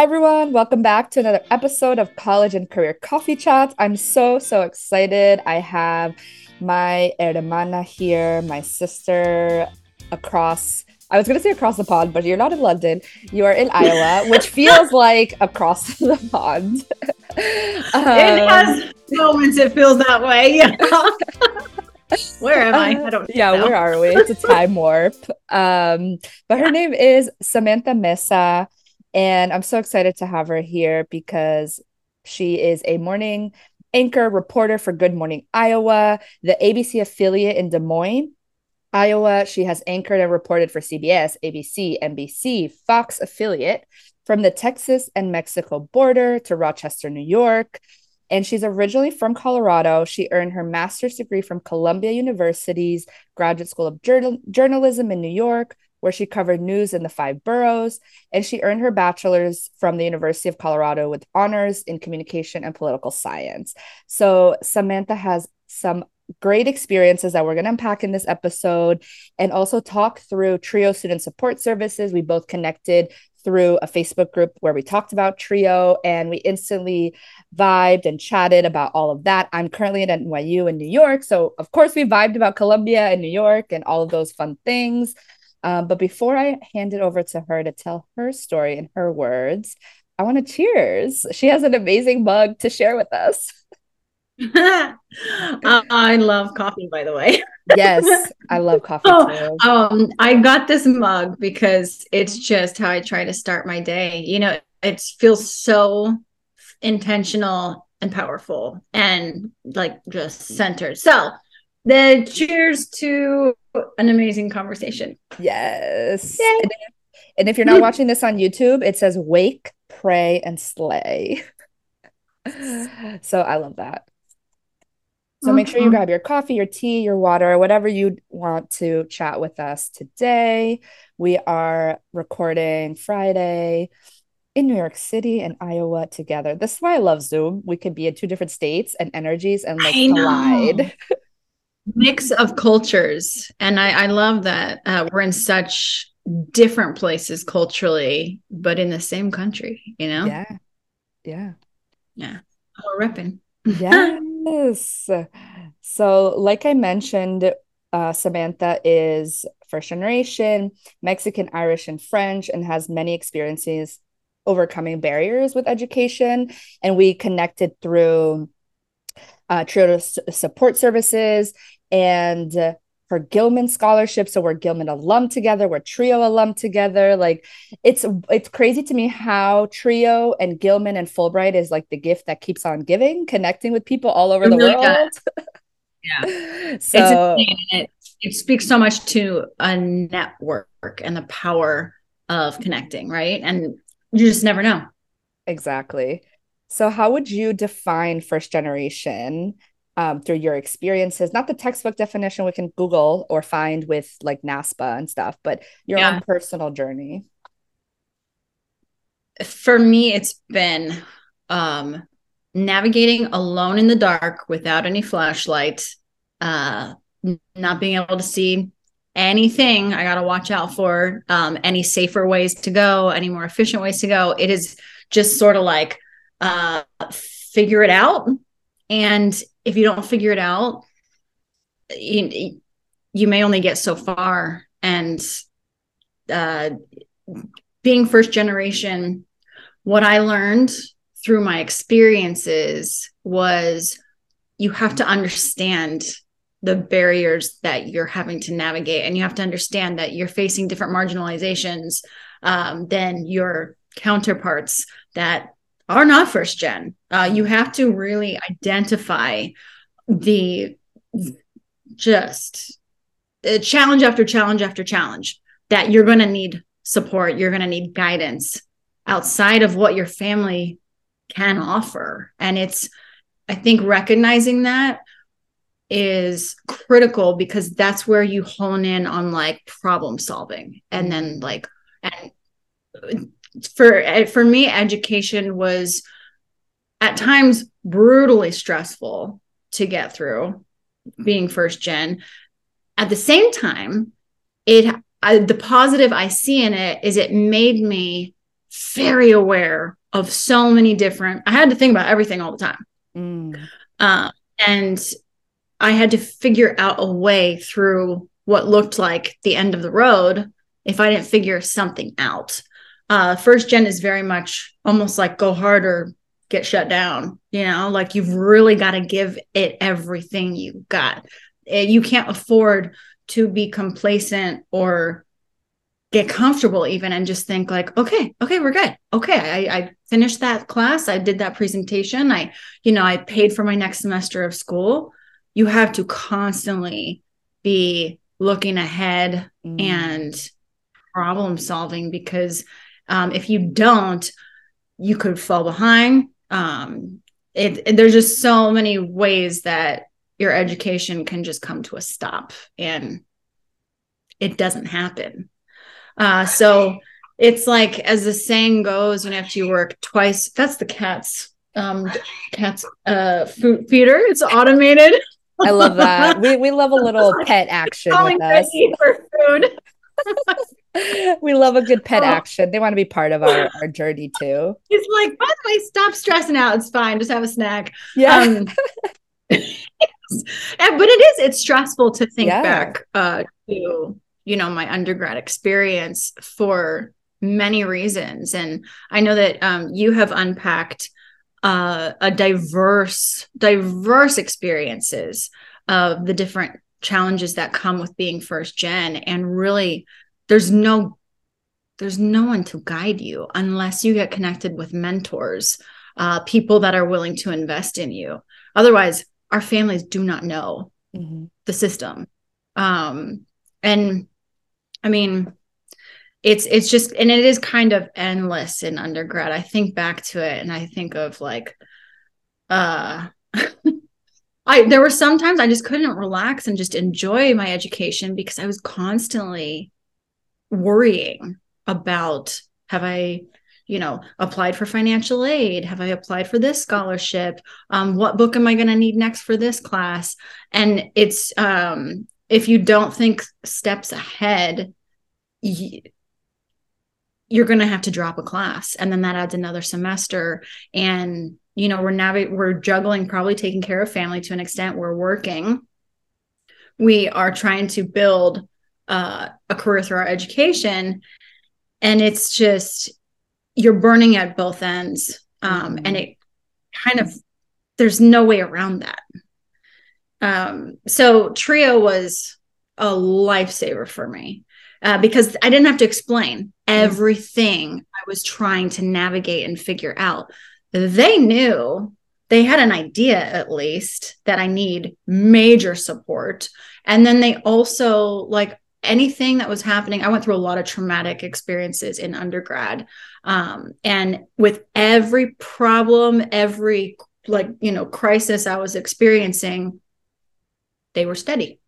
Hi, everyone. Welcome back to another episode of College and Career Coffee Chats. I'm so, so excited. I have my hermana here, my sister across. I was going to say across the pond, but you're not in London. You are in Iowa, which feels like across the pond. um, it has moments it feels that way. where am I? I don't Yeah, know. where are we? It's a time warp. Um, but her name is Samantha Mesa. And I'm so excited to have her here because she is a morning anchor reporter for Good Morning Iowa, the ABC affiliate in Des Moines. Iowa, she has anchored and reported for CBS, ABC, NBC, Fox affiliate from the Texas and Mexico border to Rochester, New York. And she's originally from Colorado. She earned her master's degree from Columbia University's Graduate School of Journal- Journalism in New York, where she covered news in the five boroughs, and she earned her bachelor's from the University of Colorado with honors in communication and political science. So Samantha has some great experiences that we're going to unpack in this episode and also talk through Trio Student Support Services. We both connected through a Facebook group where we talked about Trio and we instantly vibed and chatted about all of that. I'm currently at NYU in New York. So, of course, we vibed about Columbia and New York and all of those fun things. Um, but before I hand it over to her to tell her story in her words, I want to cheers. She has an amazing mug to share with us. I love coffee, by the way. yes, I love coffee oh, too. Um, I got this mug because it's just how I try to start my day. You know, it feels so intentional and powerful and like just centered. So then cheers to an amazing conversation. Yes. And if, and if, you're not watching this on YouTube, it says wake, pray, and slay. so I love that. So make sure you mm-hmm. grab your coffee, your tea, your water, whatever you want to chat with us today. We are recording Friday in New York City and Iowa together. This is why I love Zoom. We could be in two different states and energies and like collide. mix of cultures. And i, I love that uh, we're in such different places culturally but in the same country you know? Yeah. Yeah. Yeah. We're repping yes. So like i mentioned uh, samantha is first generation mexican irish and french and has many experiences overcoming barriers with education. And we connected through uh, Trio Support Services and uh, her Gilman scholarship. So we're Gilman alum together, we're Trio alum together. Like it's it's crazy to me how Trio and Gilman and Fulbright is like the gift that keeps on giving, connecting with people all over it the really world. yeah. So it, it speaks so much to a network and the power of connecting, right? And you just never know. Exactly. So, how would you define first generation um, through your experiences? Not the textbook definition we can Google or find with like NASPA and stuff, but your yeah. own personal journey. For me, it's been um, navigating alone in the dark without any flashlight, uh, not being able to see anything I got to watch out for, um, any safer ways to go, any more efficient ways to go. It is just sort of like, uh, figure it out. And if you don't figure it out, you, you may only get so far. And uh, being first generation, what I learned through my experiences was you have to understand the barriers that you're having to navigate and you have to understand that you're facing different marginalizations um, than your counterparts that are not first gen. Uh, you have to really identify the just uh, challenge after challenge after challenge that you're going to need support, you're going to need guidance outside of what your family can offer. And it's, I think, recognizing that is critical because that's where you hone in on like problem solving and then like and for eh, for me education was at times brutally stressful to get through being first gen. At the same time it I, the positive i see in it is it made me very aware of so many different i had to think about everything all the time. Mm. uh, and i had to figure out a way through what looked like the end of the road if i didn't figure something out uh, first gen is very much almost like go hard or get shut down you know? Like you've really got to give it everything you got. Eh, you can't afford to be complacent or get comfortable even and just think like okay okay we're good. Okay I, I finished that class. I did that presentation. I you know i paid for my next semester of school. You have to constantly be looking ahead mm. and problem solving because um, if you don't you could fall behind um, it, it, there's just so many ways that your education can just come to a stop and it doesn't happen uh, so it's like, as the saying goes, you know, after you work twice, that's the cat's um cat's uh food feeder. It's automated. I love that. We we love a little pet action with us. For food. we love a good pet oh. action. They want to be part of our, our journey too. He's like, by the way, stop stressing out. It's fine. Just have a snack. Yeah. Um, but it is, it's stressful to think yeah. back uh, to you know my undergrad experience for many reasons and i know that um, you have unpacked uh, a diverse diverse experiences of the different challenges that come with being first gen and really there's no there's no one to guide you unless you get connected with mentors uh, people that are willing to invest in you otherwise our families do not know mm-hmm. the system um, and I mean, it's it's just and it is kind of endless in undergrad. I think back to it and I think of like uh I there were sometimes I just couldn't relax and just enjoy my education because I was constantly worrying about have I you know applied for financial aid? Have i applied for this scholarship? Um, what book am i going to need next for this class? And it's um, if you don't think steps ahead you're going to have to drop a class and then that adds another semester. And you know we're now we're juggling probably taking care of family to an extent we're working. We are trying to build uh, a career through our education and it's just you're burning at both ends um, mm-hmm. and it kind of there's no way around that um, so trio was a lifesaver for me uh, because I didn't have to explain everything I was trying to navigate and figure out. They knew they had an idea at least that I need major support. And then they also like anything that was happening. I went through a lot of traumatic experiences in undergrad. Um, and with every problem, every like, you know, crisis I was experiencing, they were steady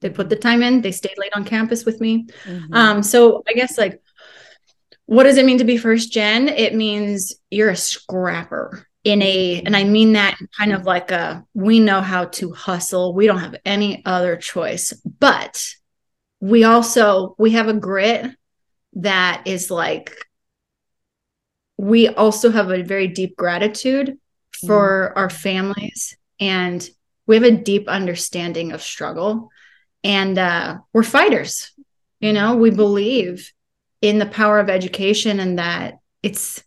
they put the time in they stayed late on campus with me mm-hmm. um so i guess like what does it mean to be first gen it means you're a scrapper in a and i mean that kind of like a we know how to hustle we don't have any other choice but we also we have a grit that is like we also have a very deep gratitude for mm. our families and we have a deep understanding of struggle and uh, we're fighters you know we believe in the power of education and that it's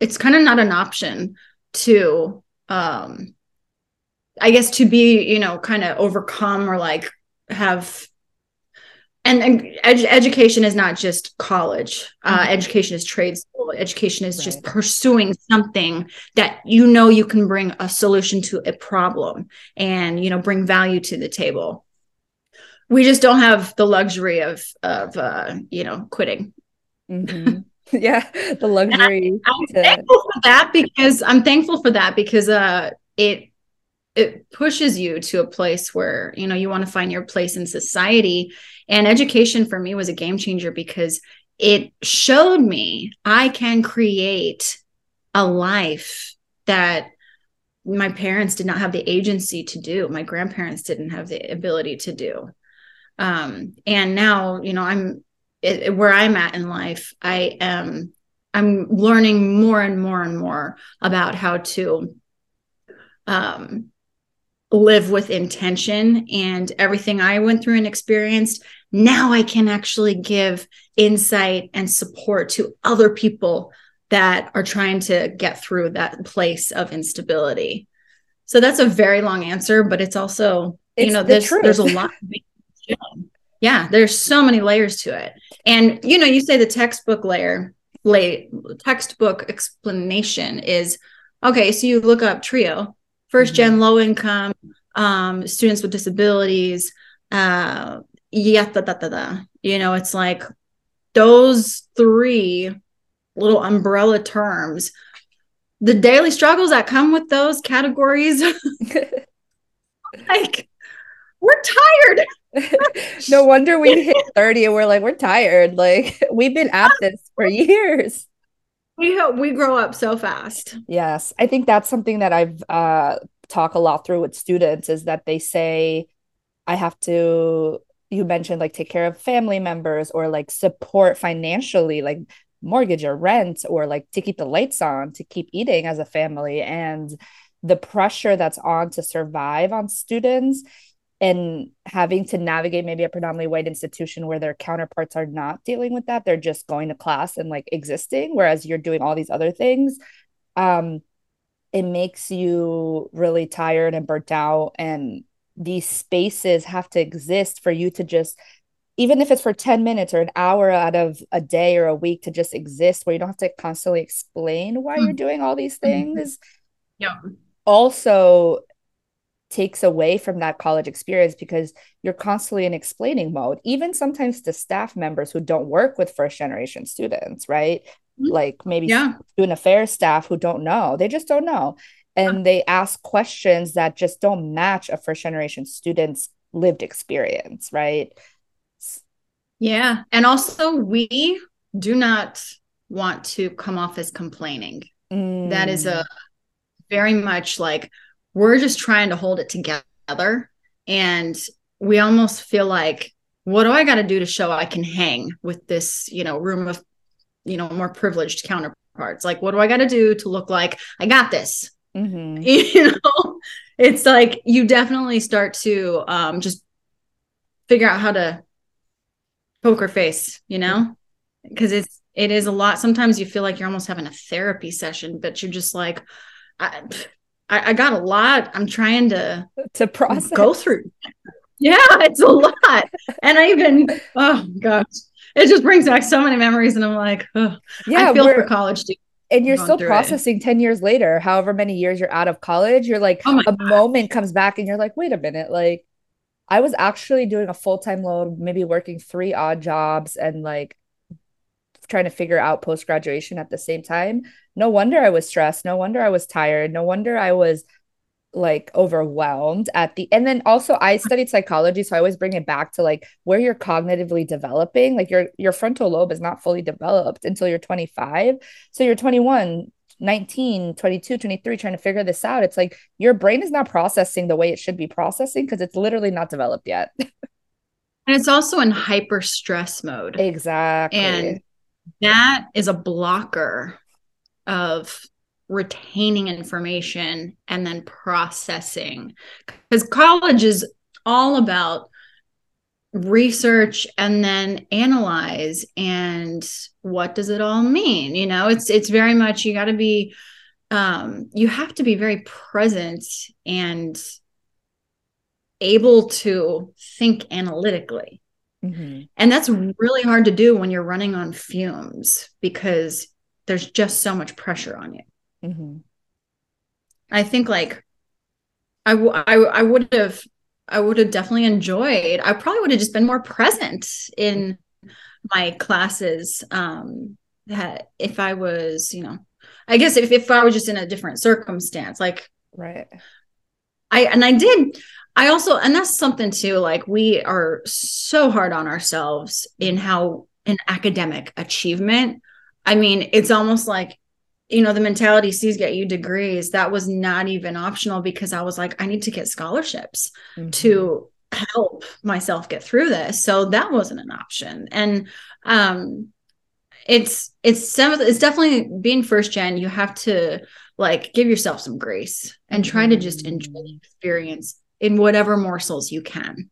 it's kind of not an option to um i guess to be you know kind of overcome or like have and, ed- education is not just college uh, mm-hmm. education is trade school education is right. just pursuing something that you know you can bring a solution to a problem and you know bring value to the table we just don't have the luxury of of uh, you know quitting. Mm-hmm. yeah, the luxury. I, am to... thankful for that because I'm thankful for that because uh, it it pushes you to a place where you know you want to find your place in society and education for me was a game changer because it showed me i can create a life that my parents did not have the agency to do my grandparents didn't have the ability to do um, and now, you know, I'm it, where I'm at in life. I am I'm learning more and more and more about how to um, live with intention and everything I went through and experienced. Now I can actually give insight and support to other people that are trying to get through that place of instability. So that's a very long answer, but it's also, it's you know, the there's, there's a lot. yeah, there's so many layers to it. And, you know, you say the textbook layer, lay, textbook explanation is okay. So you look up TRIO, first gen mm-hmm. low income, um, students with disabilities, uh, yeah, da, da, da, da. you know, it's like those three little umbrella terms the daily struggles that come with those categories like we're tired no wonder we hit 30 and we're like we're tired like we've been at this for years we we grow up so fast. Yes. I think that's something that i've uh talk a lot through with students is that they say i have to you mentioned like take care of family members or like support financially like mortgage or rent or like to keep the lights on to keep eating as a family. And the pressure that's on to survive on students and having to navigate maybe a predominantly white institution where their counterparts are not dealing with that they're just going to class and like existing whereas you're doing all these other things um it makes you really tired and burnt out and these spaces have to exist for you to just even if it's for 10 minutes or an hour out of a day or a week to just exist where you don't have to constantly explain why mm-hmm. you're doing all these mm-hmm. things yeah also takes away from that college experience because you're constantly in explaining mode even sometimes to staff members who don't work with first generation students right mm-hmm. like maybe yeah. student affairs staff who don't know they just don't know and they ask questions that just don't match a first generation student's lived experience right yeah. And also, we do not want to come off as complaining. Mm. That is a mm. very much like we're just trying to hold it together. And we almost feel like, what do I got to do to show I can hang with this, you know, room of, you know, more privileged counterparts? Like, what do I got to do to look like I got this? Mm-hmm. You know, it's like you definitely start to um, just figure out how to poker face, you know? Because it's it is a lot. Sometimes you feel like you're almost having a therapy session, but you're just like, I, I, I got a lot. I'm trying to to process go through. Yeah, it's a lot. and I even oh gosh, it just brings back so many memories, and I'm like, oh, yeah, I feel for college students and you're still processing it. 10 years later however many years you're out of college you're like oh a God. moment comes back and you're like wait a minute like I was actually doing a full time load, maybe working three odd jobs and like trying to figure out post graduation at the same time. No wonder I was stressed. No wonder I was tired. No wonder I was like overwhelmed at the and then also I studied psychology so I always bring it back to like where you're cognitively developing like your your frontal lobe is not fully developed until you're 25 so you're 21 19, 22, 23 trying to figure this out. It's like your brain is not processing the way it should be processing because it's literally not developed yet. and it's also in hyper stress mode. Exactly. And that is a blocker of retaining information and then processing. Because college is all about research and then analyze and what does it all mean? You know it's it's very much you got to be um you have to be very present and able to think analytically mm-hmm. and that's really hard to do when you're running on fumes because there's just so much pressure on you mm-hmm. i think like I, w- I, I would have I would have definitely enjoyed. I probably would have just been more present in my classes. Um, that if I was, you know, I guess if, if I was just in a different circumstance, like right. I and I did. I also and that's something too. Like we are so hard on ourselves in how in academic achievement. I mean, it's almost like you know the mentality sees get you degrees that was not even optional because i was like i need to get scholarships mm-hmm. to help myself get through this so that wasn't an option and um it's it's some it's definitely being first gen you have to like give yourself some grace and try to just enjoy the experience in whatever morsels you can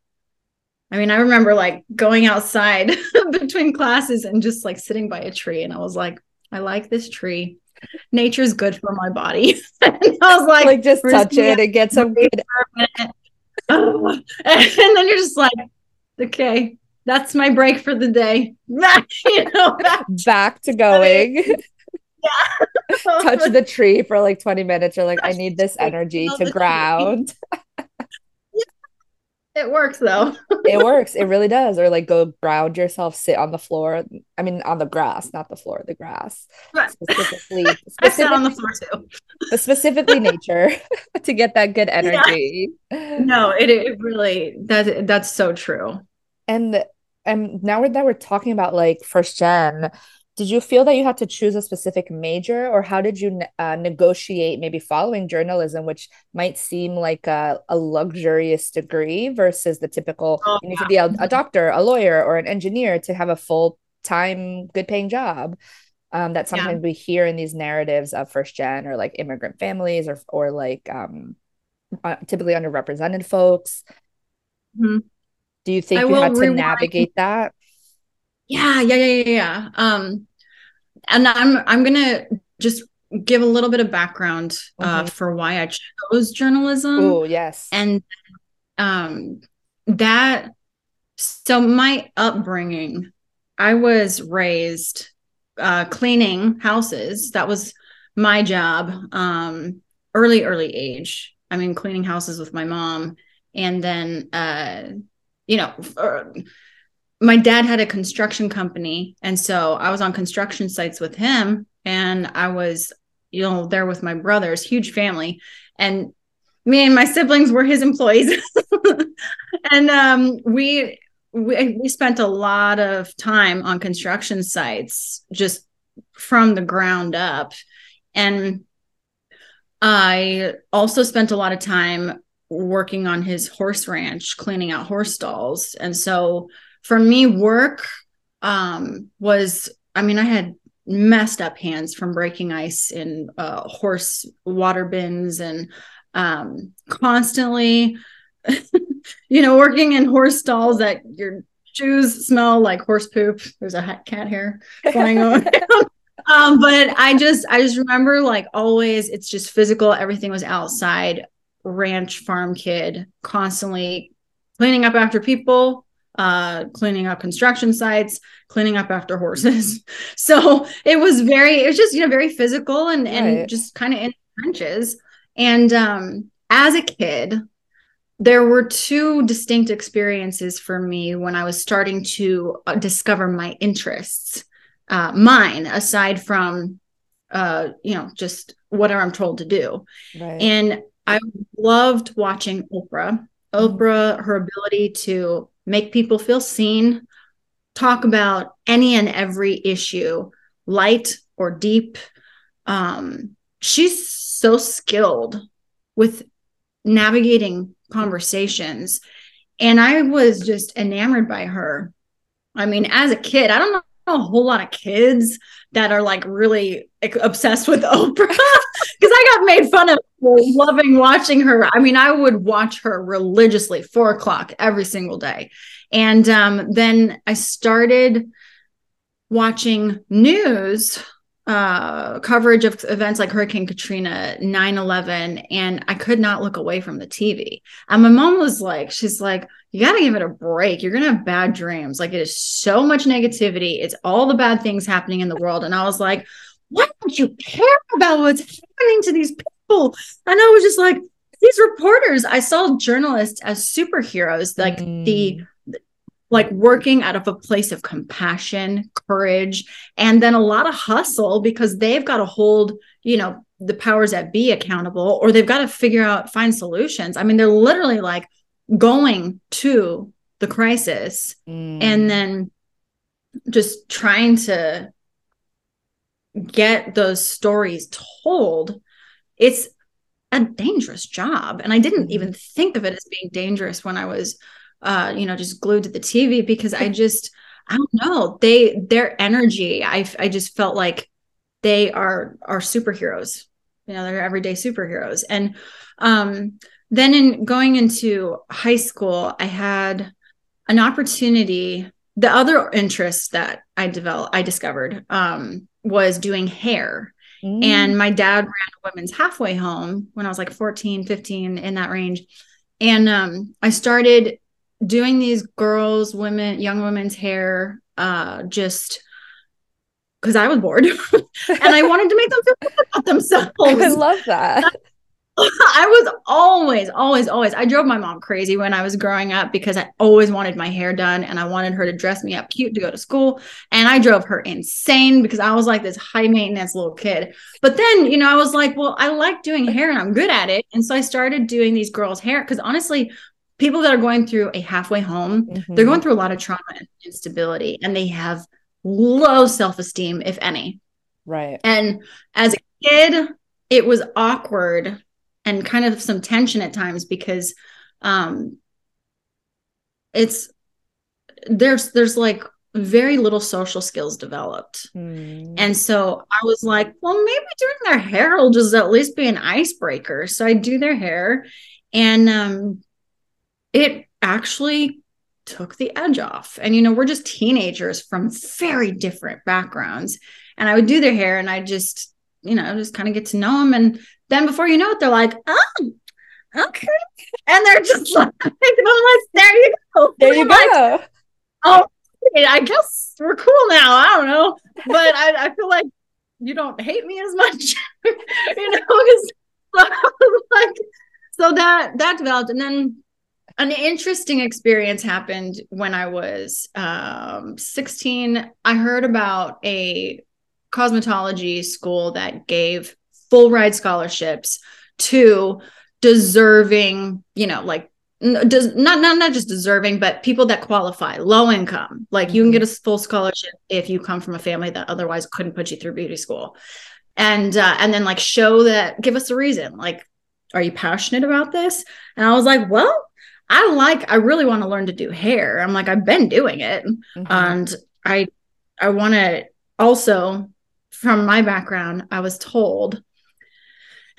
i mean i remember like going outside between classes and just like sitting by a tree and i was like i like this tree nature's good for my body and i was like like just touch it and get some good oh. and then you're just like okay that's my break for the day. you know, back, back to going. Yeah. Touch the tree for like 20 minutes. You're like, I need this energy to ground. It works though. it works. It really does. Or like go ground yourself, sit on the floor. I mean, on the grass, not the floor, the grass. Right. Specifically, specifically on the floor too. specifically nature to get that good energy. Yeah. No, it, it really that that's so true. And and now that we're talking about like first gen did you feel that you had to choose a specific major or how did you uh, negotiate maybe following journalism which might seem like a, a luxurious degree versus the typical oh, you need yeah. to be a, a, doctor a lawyer or an engineer to have a full-time good paying job um, that sometimes yeah. we hear in these narratives of first gen or like immigrant families or or like um, uh, typically underrepresented folks mm-hmm. Do you think I you had to rewind. navigate that? Yeah, yeah, yeah, yeah, yeah. Um, and I'm I'm gonna just give a little bit of background uh, mm-hmm. for why I chose journalism. Oh, yes. And um, that so my upbringing, I was raised uh, cleaning houses. That was my job. Um, early, early age. I mean, cleaning houses with my mom, and then uh, you know, my dad had a construction company. And so I was on construction sites with him and I was, you know, there with my brothers, huge family. And me and my siblings were his employees. and um, we, we, we spent a lot of time on construction sites just from the ground up. And I also spent a lot of time working on his horse ranch, cleaning out horse stalls. And so for me, work um, was, I mean, I had messed up hands from breaking ice in uh, horse water bins and um, constantly, you know, working in horse stalls that your shoes smell like horse poop. There's a cat hair flying around. um, but I just, I just remember like always, it's just physical. Everything was outside ranch farm kid, constantly cleaning up after people, uh, cleaning up construction sites, cleaning up after horses. So it was very, it was just, you know, very physical and, right. and just kind of in trenches. And um, as a kid, there were two distinct experiences for me when I was starting to uh, discover my interests, uh, mine aside from, uh, you know, just whatever I'm told to do. Right. And I loved watching Oprah. Oprah, her ability to make people feel seen, talk about any and every issue, light or deep. Um, she's so skilled with navigating conversations. And I was just enamored by her. I mean, as a kid, I don't know a whole lot of kids that are like really obsessed with Oprah because I got made fun of loving watching her. I mean, I would watch her religiously, four o'clock every single day. And um, then I started watching news uh, coverage of events like Hurricane Katrina, 9 11, and I could not look away from the TV. And my mom was like, she's like, you got to give it a break. You're going to have bad dreams. Like, it is so much negativity. It's all the bad things happening in the world. And I was like, why don't you care about what's happening to these people? And I was just like, these reporters, I saw journalists as superheroes, like mm. the like working out of a place of compassion, courage, and then a lot of hustle because they've got to hold, you know, the powers that be accountable or they've got to figure out, find solutions. I mean, they're literally like going to the crisis mm. and then just trying to get those stories told. It's a dangerous job. And I didn't mm-hmm. even think of it as being dangerous when I was uh, you know, just glued to the TV because I just I don't know. They their energy, I I just felt like they are are superheroes. You know, they're everyday superheroes. And um then in going into high school, I had an opportunity. The other interest that I developed, I discovered um, was doing hair. Mm. And my dad ran a women's halfway home when I was like 14, 15 in that range. And um, I started doing these girls, women, young women's hair, uh, just because I was bored and I wanted to make them feel good about themselves. I love that. I was always, always, always. I drove my mom crazy when I was growing up because I always wanted my hair done and I wanted her to dress me up cute to go to school. And I drove her insane because I was like this high maintenance little kid. But then, you know, I was like, well, I like doing hair and I'm good at it. And so I started doing these girls' hair because honestly, people that are going through a halfway home, mm-hmm. they're going through a lot of trauma and instability and they have low self esteem, if any. Right. And as a kid, it was awkward and kind of some tension at times because um it's there's there's like very little social skills developed. Mm. And so I was like, well, maybe doing their hair will just at least be an icebreaker. So I do their hair and um it actually took the edge off. And you know, we're just teenagers from very different backgrounds. And I would do their hair and I just, you know, just kind of get to know them and then before you know it, they're like, oh, okay. And they're just like, there you go. There you like, go. Oh, I guess we're cool now. I don't know. But I, I feel like you don't hate me as much. you know, like so that that developed. And then an interesting experience happened when I was um, 16. I heard about a cosmetology school that gave full ride scholarships to deserving, you know, like does not not not just deserving but people that qualify low income like you can get a mm-hmm. full scholarship if you come from a family that otherwise couldn't put you through beauty school and uh, and then like show that give us a reason like are you passionate about this and i was like well i like i really want to learn to do hair. I'm like i've been doing it. Mm-hmm. and i i want to also from my background i was told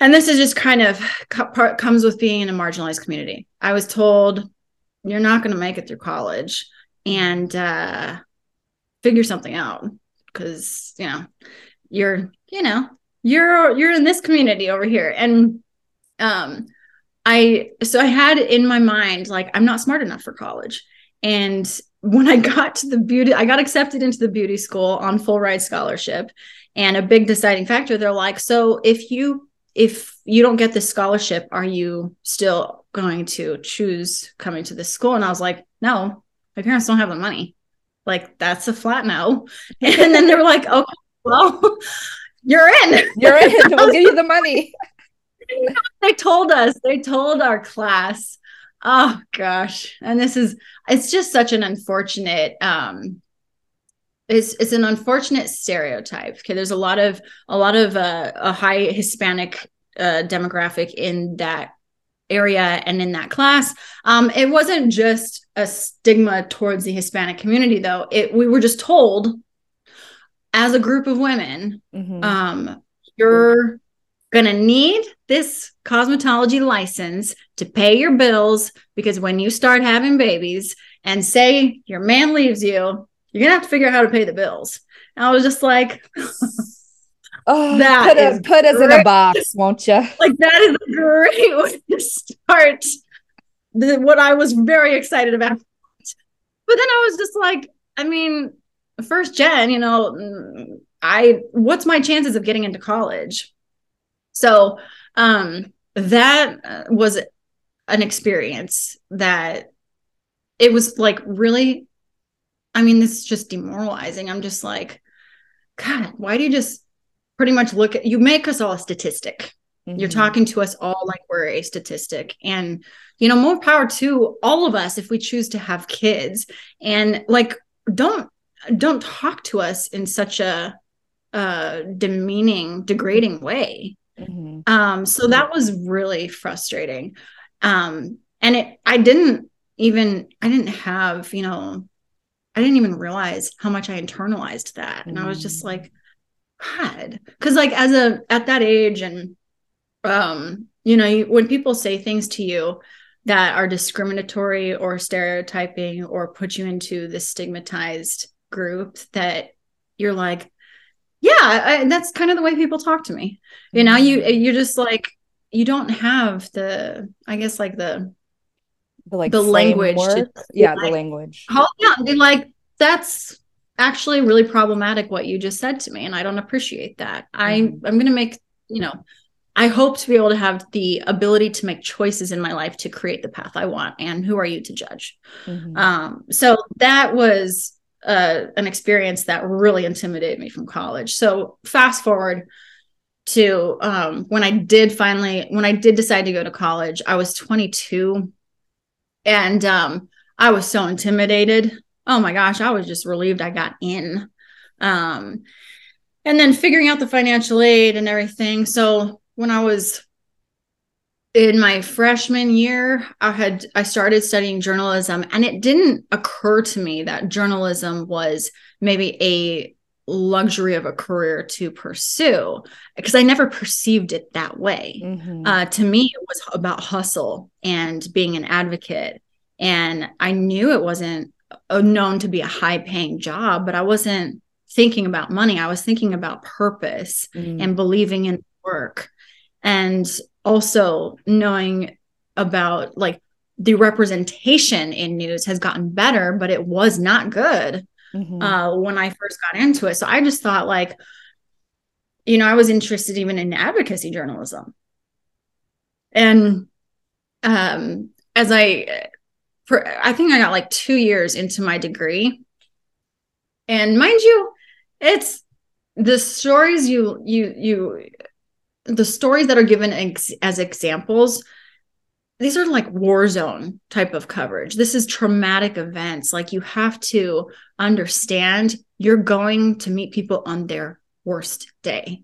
and this is just kind of part comes with being in a marginalized community. I was told you're not going to make it through college and uh, figure something out. Because you know you're you know you're you're in this community over here. And um i so i had in my mind like i'm not smart enough for college and when i got to the beauty i got accepted into the beauty school on full ride scholarship and a big deciding factor they're like so if you if you don't get this scholarship, are you still going to choose coming to this school? And I was like, no, my parents don't have the money. Like, that's a flat no. And then they were like, okay, well, you're in. You're in. We'll give you the money. they told us, they told our class, oh gosh. And this is, it's just such an unfortunate, um, it's it's an unfortunate stereotype. Okay, there's a lot of a lot of uh, a high Hispanic uh, demographic in that area and in that class. Um, it wasn't just a stigma towards the Hispanic community, though. It we were just told as a group of women, mm-hmm. um, you're gonna need this cosmetology license to pay your bills because when you start having babies and say your man leaves you you're gonna have to figure out how to pay the bills. And I was just like, oh, that put, a, put us in a box, won't you? Like that is a great way to start the, what I was very excited about. But then I was just like, I mean, first gen, you know, mm, I what's my chances of getting into college? So um that uh, was an experience that it was like really I mean, this is just demoralizing. I'm just like, God, why do you just pretty much look at you make us all a statistic? Mm-hmm. You're talking to us all like we're a statistic. And, you know, more power to all of us if we choose to have kids. And like, don't don't talk to us in such a uh demeaning, degrading way. Mm-hmm. Um, so that was really frustrating. Um, and it I didn't even I didn't have, you know, I didn't even realize how much I internalized that. And mm. I was just like, God. Cause like as a at that age and um, you know, you, when people say things to you that are discriminatory or stereotyping or put you into this stigmatized group that you're like, yeah, I, that's kind of the way people talk to me. You know, you mm-hmm. you're just like you don't have the, I guess, like the the like the language, to, yeah, like, the language. How, yeah, they like that's actually really problematic what you just said to me, and I don't appreciate that. Mm-hmm. I I'm gonna make you know I hope to be able to have the ability to make choices in my life to create the path I want. And who are you to judge? Mm-hmm. Um, so that was uh, an experience that really intimidated me from college. So fast forward to um, when I did finally, when I did decide to go to college, I was 22 and um, I was so intimidated. Oh my gosh, I was just relieved I got in. Um, and then figuring out the financial aid and everything. So when I was in my freshman year, I had I started studying journalism and it didn't occur to me that journalism was maybe a luxury of a career to pursue because I never perceived it that way. Mm-hmm. Uh, to me, it was about hustle and being an advocate. And I knew it wasn't known to be a high paying job, but I wasn't thinking about money. I was thinking about purpose mm. and believing in work and also knowing about like the representation in news has gotten better but it was not good mm-hmm. uh, when i first got into it. So i just thought like you know i was interested even in advocacy journalism. And um as i for i think i got like two years into my degree. And mind you it's the stories you you you the stories that are given ex- as examples these are like war zone type of coverage. This is traumatic events. Like you have to understand you're going to meet people on their worst day.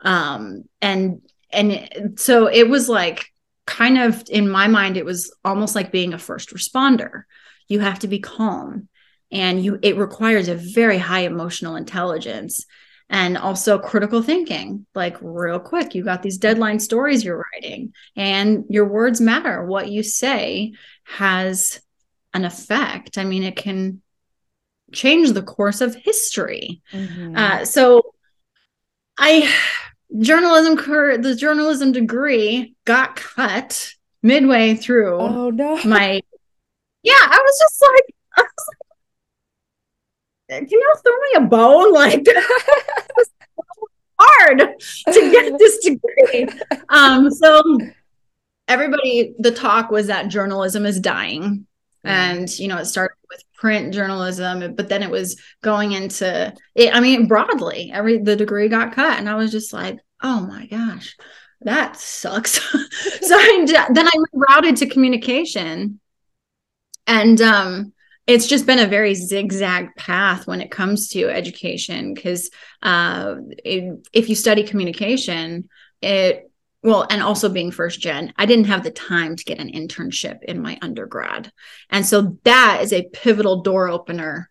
Um and and so it was like kind of in my mind it was almost like being a first responder. You have to be calm and you it requires a very high emotional intelligence and also critical thinking like real quick you got these deadline stories you're writing and your words matter. What you say has an effect. I mean it can change the course of history. Mm-hmm. uh, so i journalism cur- the journalism degree got cut midway through oh no. my yeah i was just like I was like can y'all throw me a bone? Like hard to get this degree. Um, so everybody, the talk was that journalism is dying. And you know, it started with print journalism, but then it was going into it. I mean, broadly, every the degree got cut, and I was just like, oh my gosh, that sucks. so I, then I routed to communication, and um, it's just been a very zigzag path when it comes to education because uh, if you study communication it well and also being first gen i didn't have the time to get an internship in my undergrad. And so that is a pivotal door opener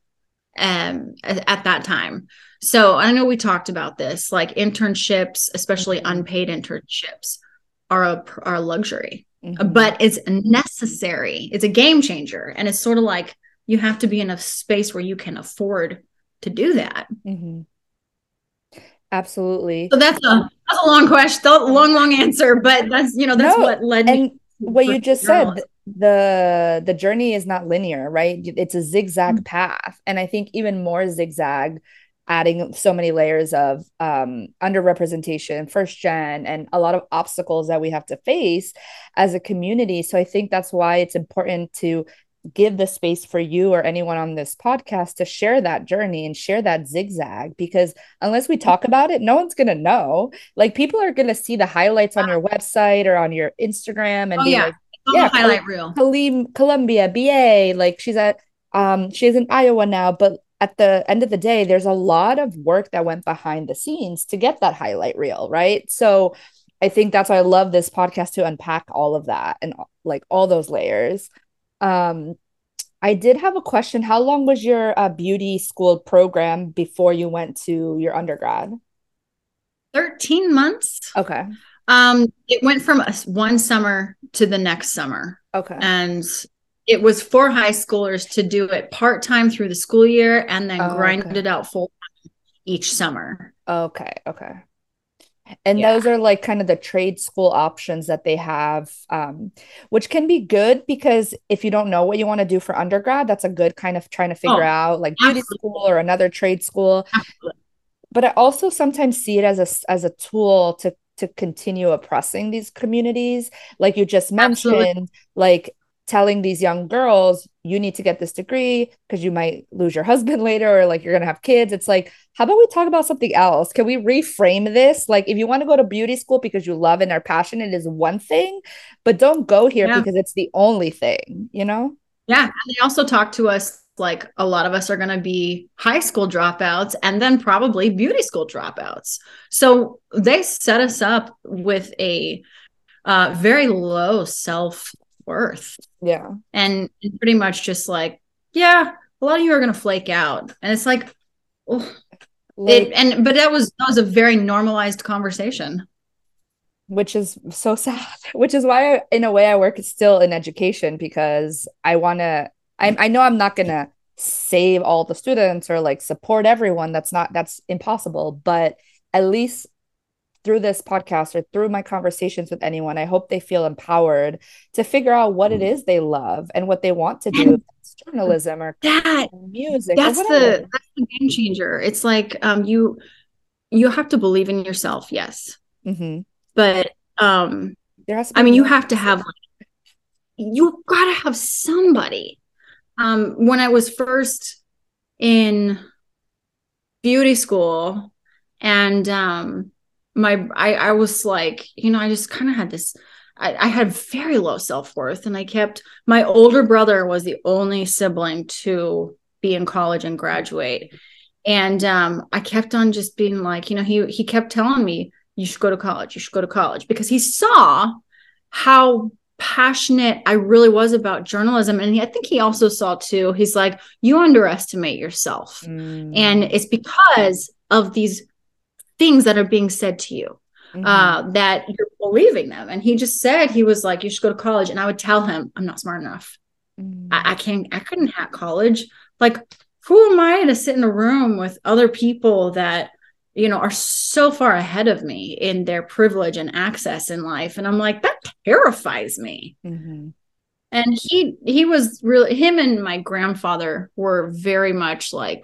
um, at, at that time. So i know we talked about this like internships especially mm-hmm. unpaid internships are a are a luxury. Mm-hmm. but it's necessary. It's a game changer. And it's sort of like you have to be in a space where you can afford to do that. Mm-hmm. Absolutely. So that's a that's a long question, long long answer, but that's you know that's no, what led and what you just said the the journey is not linear right it's a zigzag mm-hmm. path and i think even more zigzag adding so many layers of um, underrepresentation, first gen, and a lot of obstacles that we have to face as a community. So I think that's why it's important to give the space for you or anyone on this podcast to share that journey and share that zigzag because unless we talk about it no one's going to know. Like people are going to see the highlights on your website or on your instagram and oh, be yeah. like yeah highlight reel. Colum- columbia ba like she's at um she's in iowa now but at the end of the day there's a lot of work that went behind the scenes to get that highlight reel right? So i think that's why i love this podcast to unpack all of that and like all those layers um, I did have a question. How long was your uh, beauty school program before you went to your undergrad? 13 months. Okay. Um, it went from one summer to the next summer. Okay. And it was for high schoolers to do it part time through the school year and then Oh, grind okay. it out full time each summer. Okay. Okay. And Yeah. those are like kind of the trade school options that they have, um, which can be good because if you don't know what you want to do for undergrad, that's a good kind of trying to figure Oh, out like beauty absolutely. school or another trade school. Absolutely. But I also sometimes see it as a as a tool to to continue oppressing these communities, like you just Absolutely. mentioned, like telling these young girls, you need to get this degree because you might lose your husband later or like you're gonna have kids. It's like, how about we talk about something else? Can we reframe this? Like, if you want to go to beauty school because you love and are passionate is one thing, but don't go here Yeah. because it's the only thing, you know? Yeah. And they also talk to us like a lot of us are going to be high school dropouts and then probably beauty school dropouts. So they set us up with a uh, very low self worth Yeah. and pretty much just like, yeah, a lot of you are going to flake out. And it's like, oh, Like, it, and but that was that was a very normalized conversation. which is so sad which is why I, in a way i work still in education because i want to I, I know i'm not gonna save all the students or like support everyone that's not that's impossible but at least through this podcast or through my conversations with anyone i hope they feel empowered to figure out what it is they love and what they want to do journalism or That music that's the that's the game changer. It's like um you you have to believe in yourself, yes. Mhm. But um there has to I mean you have to have like, you gotta have somebody. Um when I was first in beauty school and um my I I was like, you know, I just kind of had this I, I had very low self-worth and I kept my older brother was the only sibling to be in college and graduate. And um I kept on just being like, you know, he he kept telling me you should go to college, you should go to college because he saw how passionate I really was about journalism and he, I think he also saw too. He's like, you underestimate yourself. Mm. And it's because of these things that are being said to you Mhm. uh, that you're believing them. And he just said, he was like, you should go to college. And I would tell him, I'm not smart enough. Mm. I, I can't, I couldn't hack college. Like, who am I to sit in a room with other people that, you know, are so far ahead of me in their privilege and access in life? And I'm like, that terrifies me. Mhm. And he, he was really, him and my grandfather were very much like,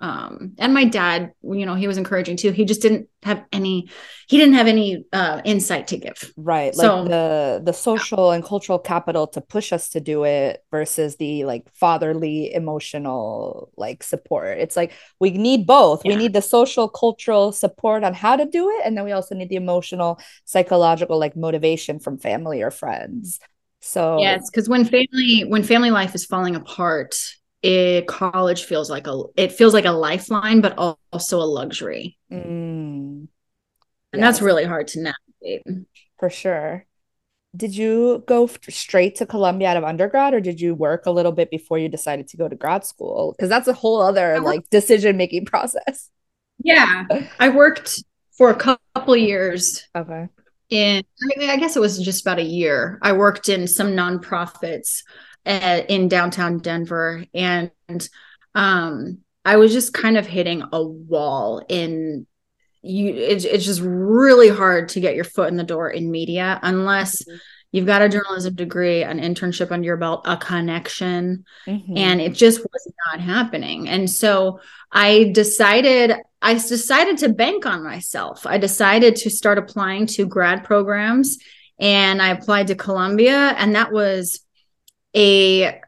um and my dad you know he was encouraging too he just didn't have any he didn't have any uh insight to give Right. So- like the the social and cultural capital to push us to do it versus the like fatherly emotional like support. It's like we need both. We need the social cultural support on how to do it and then we also need the emotional psychological like motivation from family or friends. So yes because when family when family life is falling apart it college feels like a it feels like a lifeline but also a luxury mm, and that's really hard to navigate for sure. Did you go straight to Columbia out of undergrad or did you work a little bit before you decided to go to grad school? Because that's a whole other like decision making process. yeah i worked for a couple years Okay. in I, mean, I guess it was just about a year i worked in some nonprofits uh, in downtown denver and um i was just kind of hitting a wall in you it's, it's just really hard to get your foot in the door in media unless Mhm. you've got a journalism degree an internship under your belt a connection Mhm. and it just was not happening and so i decided i decided to bank on myself i decided to start applying to grad programs and i applied to columbia and that was a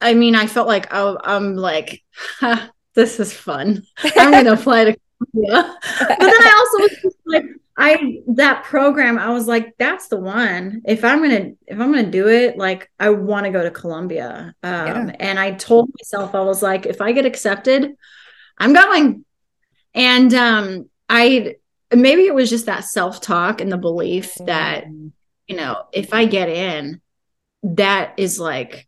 i mean i felt like oh, i'm like "Ha, this is fun. I'm going to apply to columbia but then i also was just like i that program i was like that's the one. If i'm gonna if i'm gonna do it like i want to go to columbia. Um, Yeah. and i told myself i was like if i get accepted i'm going. And um i maybe it was just that self-talk and the belief that Mm. you know if i get in that is like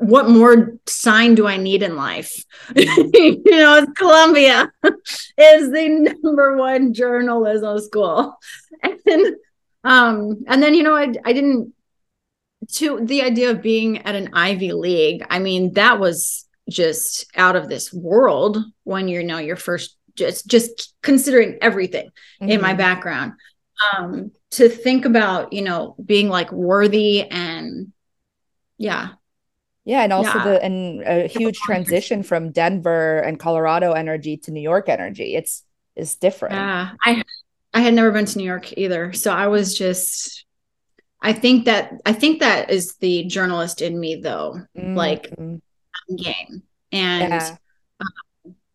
what more sign do I need in life? you know, Columbia is the number one journalism school. And um, and then you know, I I didn't to the idea of being at an Ivy League, I mean, that was just out of this world when you know you're first just just considering everything mm-hmm. in my mm-hmm. background. Um, to think about, you know, being like worthy and yeah. Yeah, and also yeah. the and a huge transition from Denver and Colorado energy to New York energy. It's it's different. Yeah. I I had never been to New York either. So I was just I think that I think that is the journalist in me though. Mm-hmm. Like game. And yeah. um,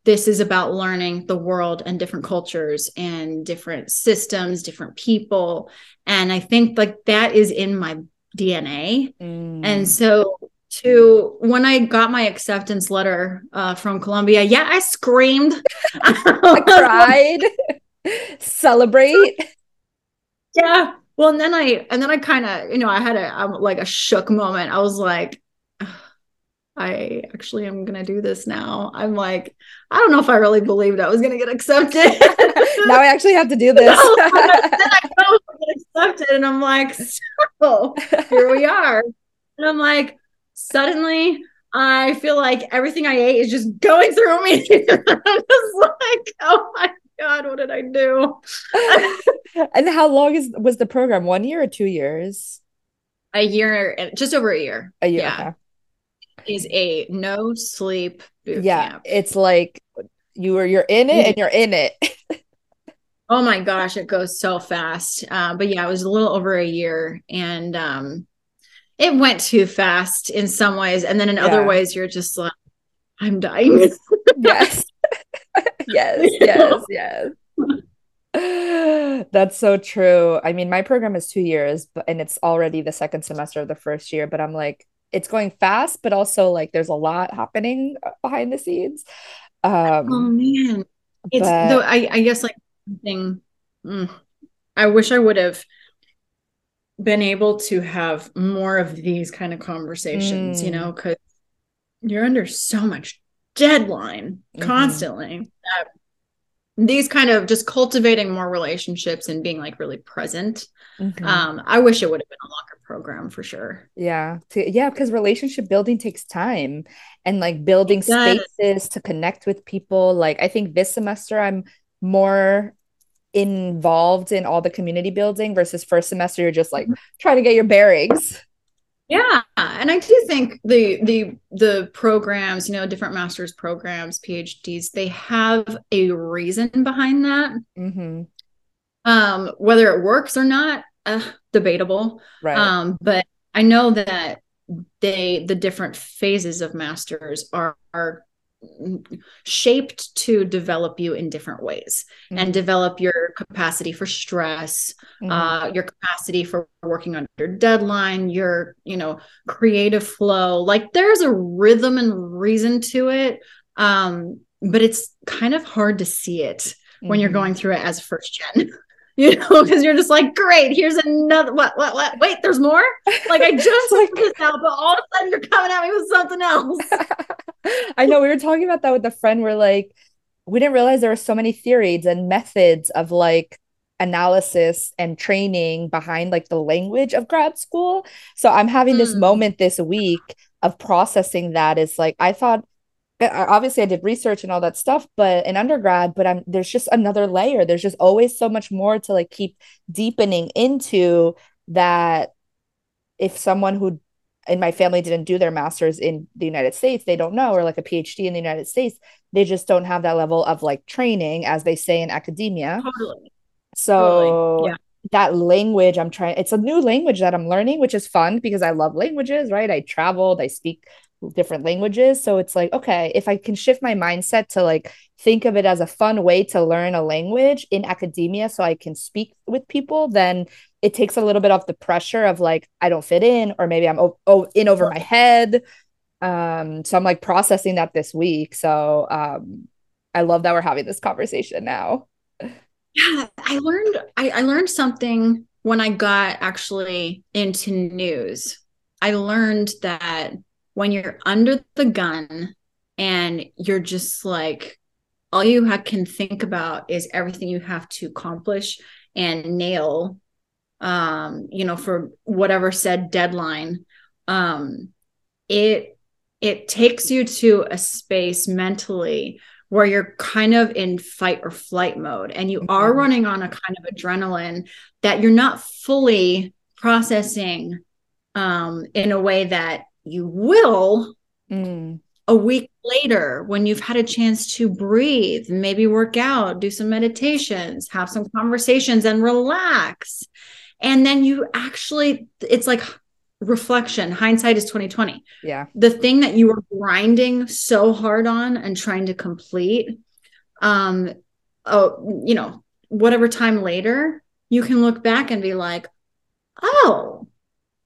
this is about learning the world and different cultures and different systems, different people. And I think like that is in my DNA. Mm. And so to when I got my acceptance letter uh, from Columbia, yeah, I screamed. I cried. Celebrate. Yeah. Well, and then I and then I kind of, you know, I had a um, like a shook moment. I was like, I actually am going to do this now. I'm like, I don't know if I really believed I was going to get accepted. now I actually have to do this. then I know get accepted, and I'm like, so here we are. And I'm like, suddenly I feel like everything I ate is just going through me. I'm just like, oh my god, what did I do? and how long is was the program? One year or two years? A year, just over a year. A year. Yeah. Okay is a no sleep yeah camp. it's like you are you're in it and you're in it oh my gosh it goes so fast uh, but yeah it was a little over a year and um it went too fast in some ways and then in yeah. other ways you're just like i'm dying yes yes yes yes That's so true. I mean, my program is two years, but and it's already the second semester of the first year. But I'm like, it's going fast, but also like there's a lot happening uh, behind the scenes. Um, oh man, it's but... though I, I guess like thing. Mm, I wish I would have been able to have more of these kind of conversations, mm. you know, because you're under so much deadline mm-hmm. constantly that these kind of just cultivating more relationships and being like really present. Mm-hmm. Um, I wish it would have been a longer program for sure. Yeah. To, yeah, because relationship building takes time and like building spaces to connect with people. Like I think this semester I'm more involved in all the community building versus first semester you're just like mm-hmm. trying to get your bearings. Yeah, and I do think the the the programs, you know, different masters programs, PhDs, they have a reason behind that. Mm-hmm. Um, whether it works or not, uh, debatable. Right. Um, but I know that they the different phases of masters are are shaped to develop you in different ways mm-hmm. and develop your capacity for stress mm-hmm. uh, your capacity for working under deadline your you know creative flow like there's a rhythm and reason to it um, but it's kind of hard to see it mm-hmm. when you're mm-hmm. going through it as first gen you know, because you're just like, great, here's another what, what, what? Wait, there's more. Like I just like this out, but all of a sudden you're coming at me with something else. I know we were talking about that with a friend. We're like, we didn't realize there were so many theories and methods of like analysis and training behind like the language of grad school. So I'm having this mm. moment this week of processing that is like I thought obviously I did research and all that stuff, but in undergrad, but I'm there's just another layer. There's just always so much more to like keep deepening into that if someone who in my family didn't do their masters in the United States, they don't know, or like a PhD in the United States, they just don't have that level of like training, as they say in academia. Totally. So totally. Yeah. that language, I'm trying, it's a new language that I'm learning, which is fun because I love languages, right? I traveled, I speak different languages. So it's like, okay, if I can shift my mindset to like think of it as a fun way to learn a language in academia so I can speak with people, then it takes a little bit off the pressure of like, I don't fit in, or maybe I'm o- o- in over my head. Um, so I'm like processing that this week. So um, I love that we're having this conversation now. Yeah, I learned I, I learned something when I got actually into news. I learned that when you're under the gun and you're just like all you ha- can think about is everything you have to accomplish and nail um you know for whatever said deadline um it it takes you to a space mentally where you're kind of in fight or flight mode and you are mm-hmm. running on a kind of adrenaline that you're not fully processing um, in a way that you will mm. a week later when you've had a chance to breathe, maybe work out, do some meditations, have some conversations and relax. And then you actually, it's like reflection hindsight is 2020 yeah the thing that you were grinding so hard on and trying to complete um oh you know whatever time later you can look back and be like oh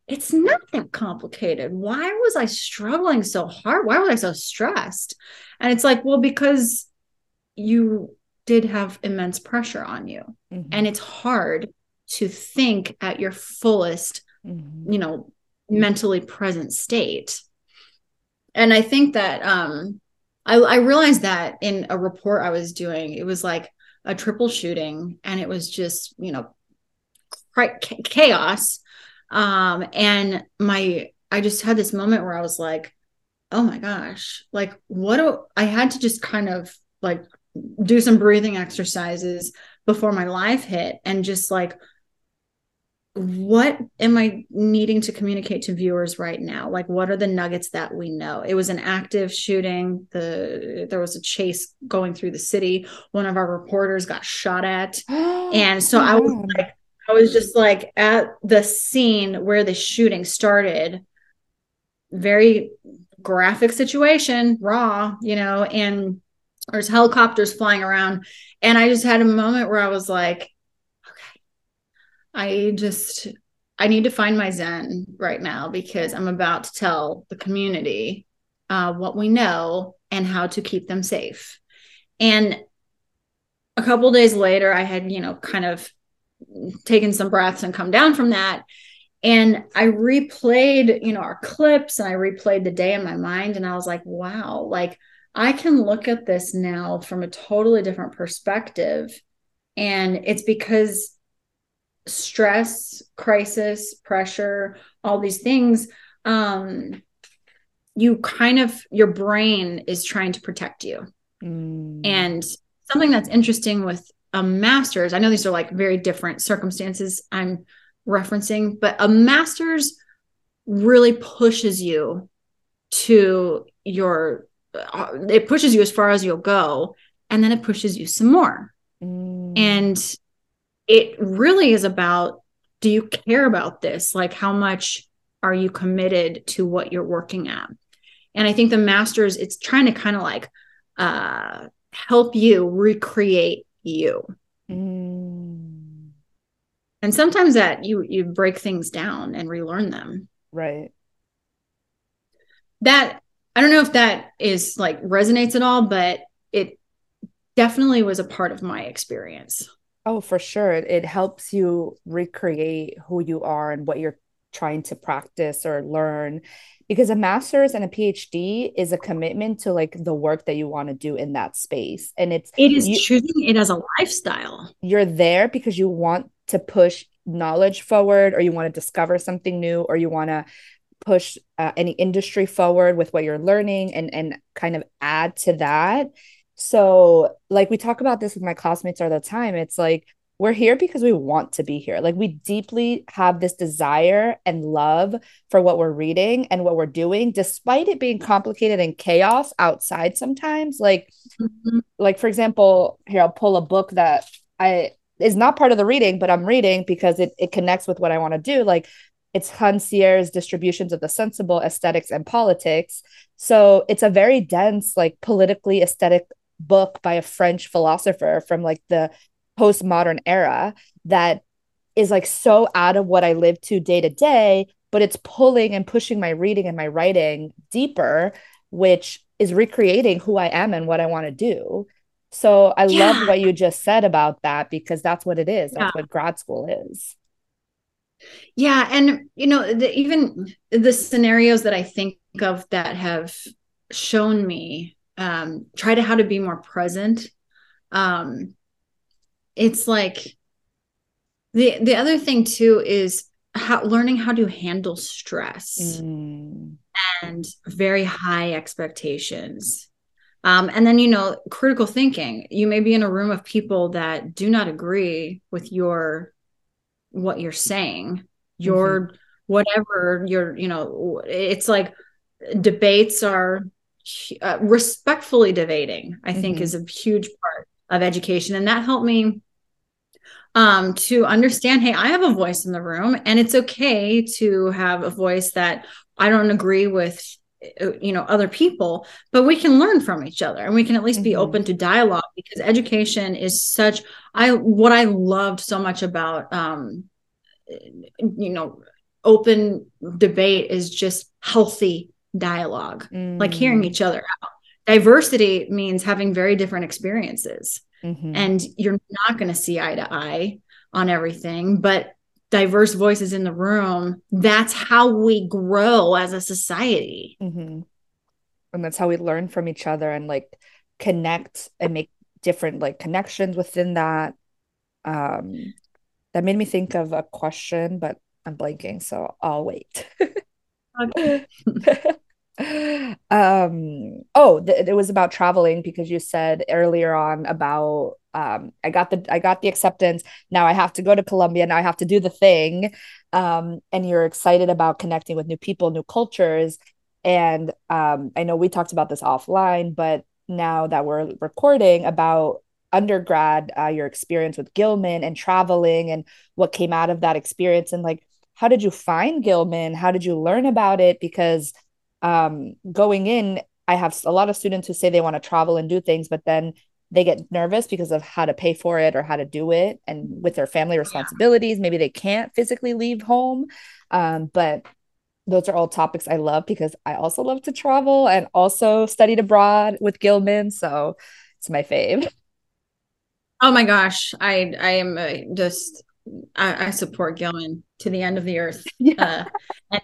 it's not that complicated why was i struggling so hard why was i so stressed and it's like well because you did have immense pressure on you mm-hmm. and it's hard to think at your fullest mm-hmm. you know mentally present state. And I think that um, I, I realized that in a report I was doing, it was like a triple shooting, and it was just you know chaos. Um, and my I just had this moment where I was like, oh my gosh, like what do I had to just kind of like do some breathing exercises before my life hit and just like what am I needing to communicate to viewers right now? Like, what are the nuggets that we know? It was an active shooting. The there was a chase going through the city. One of our reporters got shot at, and so I was like, I was just like at the scene where the shooting started. Very graphic situation, raw, you know, and there's helicopters flying around, and I just had a moment where I was like okay, I just I need to find my zen right now because I'm about to tell the community uh, what we know and how to keep them safe. And a couple days later, I had you know kind of taken some breaths and come down from that. And I replayed, you know, our clips and I replayed the day in my mind. And I was like, wow, like I can look at this now from a totally different perspective. And it's because stress, crisis, pressure, all these things, um, you kind of, your brain is trying to protect you. Mm. And something that's interesting with a master's, I know these are like very different circumstances I'm referencing, but a master's really pushes you to your, uh, it pushes you as far as you'll go, and then it pushes you some more. Mm. And it really is about do you care about this? Like, how much are you committed to what you're working at? And I think the masters, it's trying to kind of like uh, help you recreate you. Mm. And sometimes that you you break things down and relearn them. Right. That I don't know if that is like resonates at all, but it definitely was a part of my experience. Oh, for sure. It, it helps you recreate who you are and what you're trying to practice or learn because a master's and a phd is a commitment to like the work that you want to do in that space and it's it is you, choosing it as a lifestyle you're there because you want to push knowledge forward or you want to discover something new or you want to push uh, any industry forward with what you're learning and and kind of add to that so, like we talk about this with my classmates all the time. It's like we're here because we want to be here. Like we deeply have this desire and love for what we're reading and what we're doing, despite it being complicated and chaos outside sometimes. Like, mm-hmm. like for example, here I'll pull a book that I is not part of the reading, but I'm reading because it it connects with what I want to do. Like it's Rancière's distributions of the sensible aesthetics and politics. So it's a very dense, like politically aesthetic book by a French philosopher from like the postmodern era that is like so out of what I live to day to day, but it's pulling and pushing my reading and my writing deeper, which is recreating who I am and what I want to do. So I yeah. love what you just said about that because that's what it is. That's what grad school is. Yeah, and you know, the, even the scenarios that I think of that have shown me um, try to how to be more present. Um, it's like the the other thing too is how learning how to handle stress mm. and very high expectations. Um, and then you know critical thinking. You may be in a room of people that do not agree with your what you're saying your mm-hmm. whatever your you know it's like debates are uh, respectfully debating i think mm-hmm. is a huge part of education and that helped me um, to understand hey i have a voice in the room and it's okay to have a voice that i don't agree with uh, you know other people but we can learn from each other and we can at least mm-hmm. be open to dialogue because education is such i what i loved so much about um, you know open debate is just healthy dialogue mm. like hearing mm. each other out diversity means having very different experiences mm-hmm. and you're not going to see eye to eye on everything but diverse voices in the room that's how we grow as a society mm-hmm. and that's how we learn from each other and like connect and make different like connections within that um that made me think of a question, but I'm blanking, so I'll wait. um oh th- it was about traveling because you said earlier on about um i got the i got the acceptance now i have to go to columbia now i have to do the thing um and you're excited about connecting with new people new cultures and um i know we talked about this offline but now that we're recording about undergrad, uh, your experience with Gilman and traveling and what came out of that experience and like how did you find Gilman? How did you learn about it? Because um, going in, I have a lot of students who say they want to travel and do things, but then they get nervous because of how to pay for it or how to do it and with their family responsibilities maybe they can't physically leave home um, but those are all topics i love because i also love to travel and also studied abroad with gilman so it's my fave Oh my gosh, I I am uh, just I, I, support Gilman to the end of the earth. Yeah. Uh, and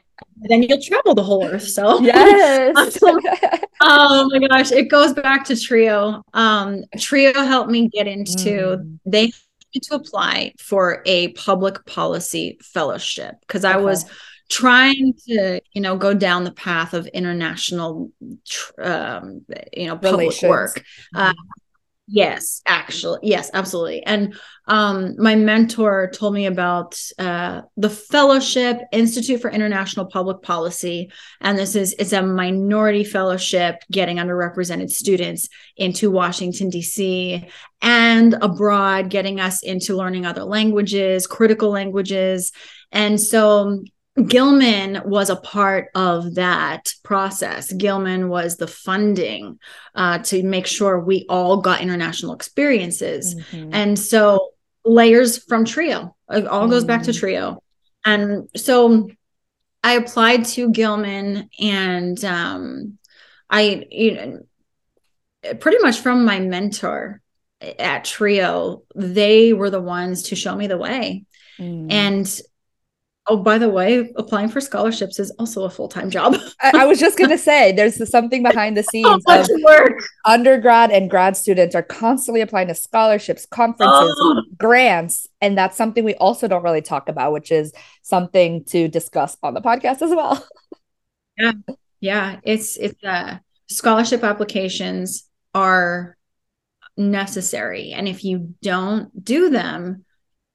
then you'll travel the whole earth. So yes. oh my gosh, it goes back to Trio. Um, Trio helped me get into. Mm. They to apply for a public policy fellowship because okay. I was trying to you know go down the path of international um, you know public Relations. work uh, Yes, actually. Yes, absolutely. And um, my mentor told me about uh, the Fellowship Institute for International Public Policy. And this is it's a minority fellowship getting underrepresented students into Washington, D.C. and abroad, getting us into learning other languages, critical languages. And so Gilman was a part of that process. Gilman was the funding uh, to make sure we all got international experiences. Mm-hmm. And so layers from Trio, it all mm-hmm. goes back to mm. Trio. And so I applied to Gilman and um, I, you know, pretty much from my mentor at Trio, they were the ones to show me the way. Mm. And Oh, by the way, applying for scholarships is also a full time job. I, I, was just going to say there's something behind the scenes work. undergrad and grad students are constantly applying to scholarships, conferences, oh. grants. And that's something we also don't really talk about, which is something to discuss on the podcast as well. Yeah. Yeah. It's, it's, uh, scholarship applications are necessary. And if you don't do them,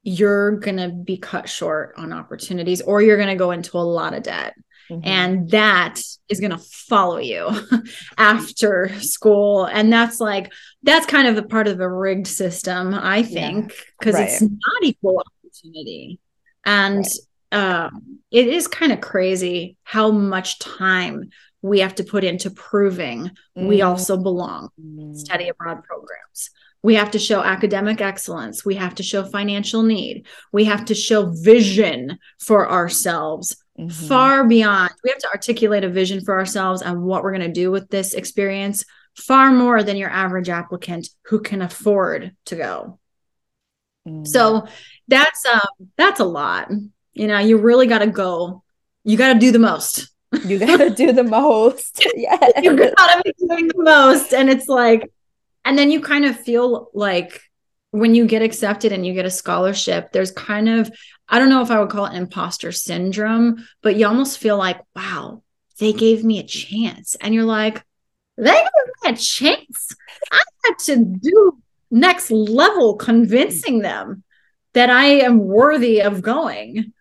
you're going to be cut short on opportunities or you're going to go into a lot of debt. Mm-hmm. And that is going to follow you after school. And that's like, that's kind of the part of the rigged system, I think, because yeah, right. it's not equal opportunity. And right. um, it is kind of crazy how much time we have to put into proving mm-hmm. we also belong mm-hmm. study abroad programs we have to show academic excellence. We have to show financial need. We have to show vision for ourselves mm-hmm. far beyond. We have to articulate a vision for ourselves and what we're going to do with this experience far more than your average applicant who can afford to go. Mm-hmm. So that's um that's a lot. You know, you really got to go. You got to do the most. You got to do the most. Yeah. you got to be doing the most. And it's like, and then you kind of feel like when you get accepted and you get a scholarship, there's kind of, I don't know if I would call it imposter syndrome, but you almost feel like, wow, they gave me a chance. And you're like, they gave me a chance. I had to do next level convincing them that I am worthy of going.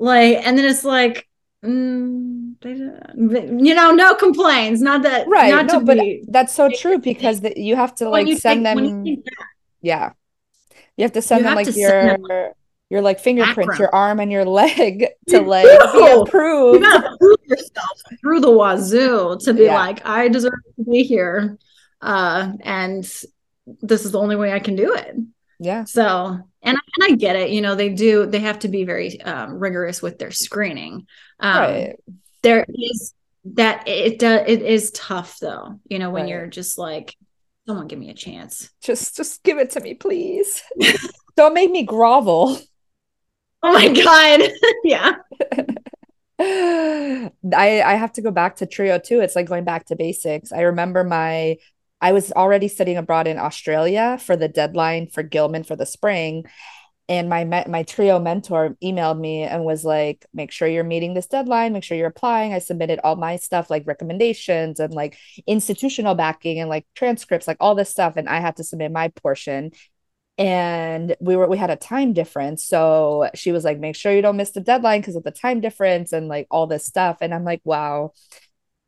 Like, and then it's like, mm, they, you know, no complaints. Not that, right? Not no, but be, that's so true because the, you have to like send take, them. you yeah, you have to send You them like your them- your like fingerprints, your arm and your leg to like you gotta prove yourself through the wazoo to be Yeah. like, I deserve to be here. Uh, and this is the only way I can do it. Yeah, So, and, and I get it. You know, they do, they have to be very um, rigorous with their screening. Um, right. There is that it does, it is tough though, you know, when Right. you're just like, someone give me a chance. Just just give it to me, please. Don't make me grovel. Oh my God. yeah. I I have to go back to trio too. It's like going back to basics. I remember my I was already studying abroad in Australia for the deadline for Gilman for the spring. And my my trio mentor emailed me and was like, make sure you're meeting this deadline, make sure you're applying. I submitted all my stuff, like recommendations and like institutional backing and like transcripts, like all this stuff. And I had to submit my portion and we were we had a time difference so she was like make sure you don't miss the deadline because of the time difference and like all this stuff and i'm like wow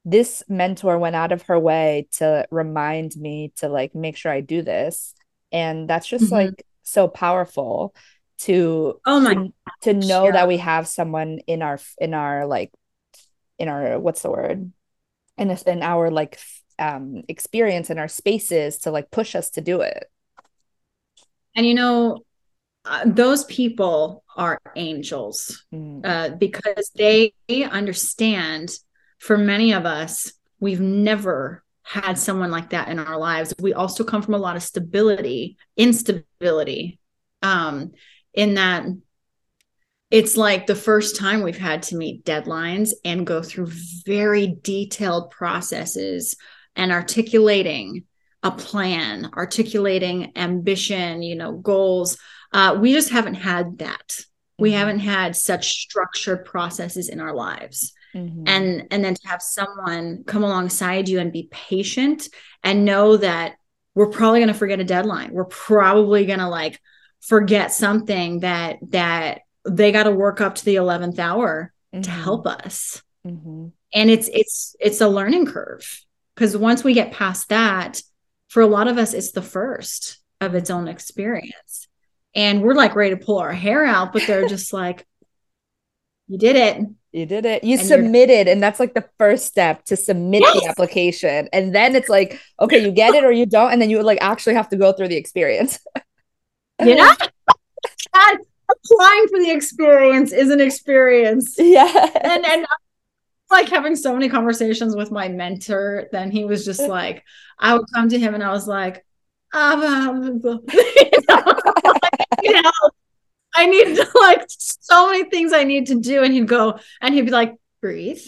this mentor went out of her way to remind me to like make sure i do this and that's just Mhm. like so powerful to Oh my to, to know yeah. that we have someone in our in our like in our what's the word in this in our like um experience in our spaces to like push us to do it And you know, uh, those people are angels Mm. uh, because they understand. For many of us, we've never had someone like that in our lives. We also come from a lot of stability, instability, um, in that it's like the first time we've had to meet deadlines and go through very detailed processes and articulating a plan, articulating ambition, you know, goals. Uh, we just haven't had that. We Mhm. haven't had such structured processes in our lives. Mhm. And and then to have someone come alongside you and be patient and know that we're probably going to forget a deadline. We're probably going to like forget something that that they got to work up to the 11th hour to Mhm. help us Mhm. and it's it's it's a learning curve because once we get past that for a lot of us it's the first of its own experience and we're like ready to pull our hair out but they're just like you did it You did it. You And submitted, and that's like the first step to submit the application. And then it's like, okay, you get it or you don't, and then you would like actually have to go through the experience. you know God, applying for the experience is an experience yeah. and and like having so many conversations with my mentor then he was just like i would come to him and i was like um, you know, like, you know, i need to, like so many things i need to do and he'd go and he'd be like breathe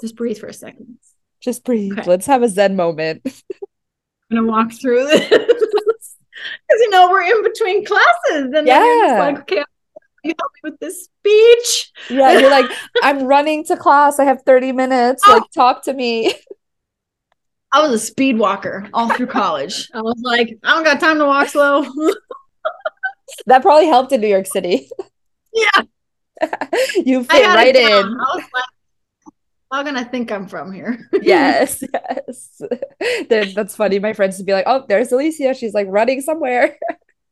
just breathe for a second Just breathe. Okay. Let's have a Zen moment. i'm gonna walk through this because you know we're in between classes and Yeah. like okay you help me with this speech Yeah, you're like, I'm running to class. I have 30 minutes. Oh. Like, talk to me. I was a speed walker all through college. I was like, I don't got time to walk slow. That probably helped in New York City. yeah, You fit right in. I how gonna think I'm from here? Yes, yes. That's funny. My friends would be like, "Oh, there's Alicia. She's like running somewhere."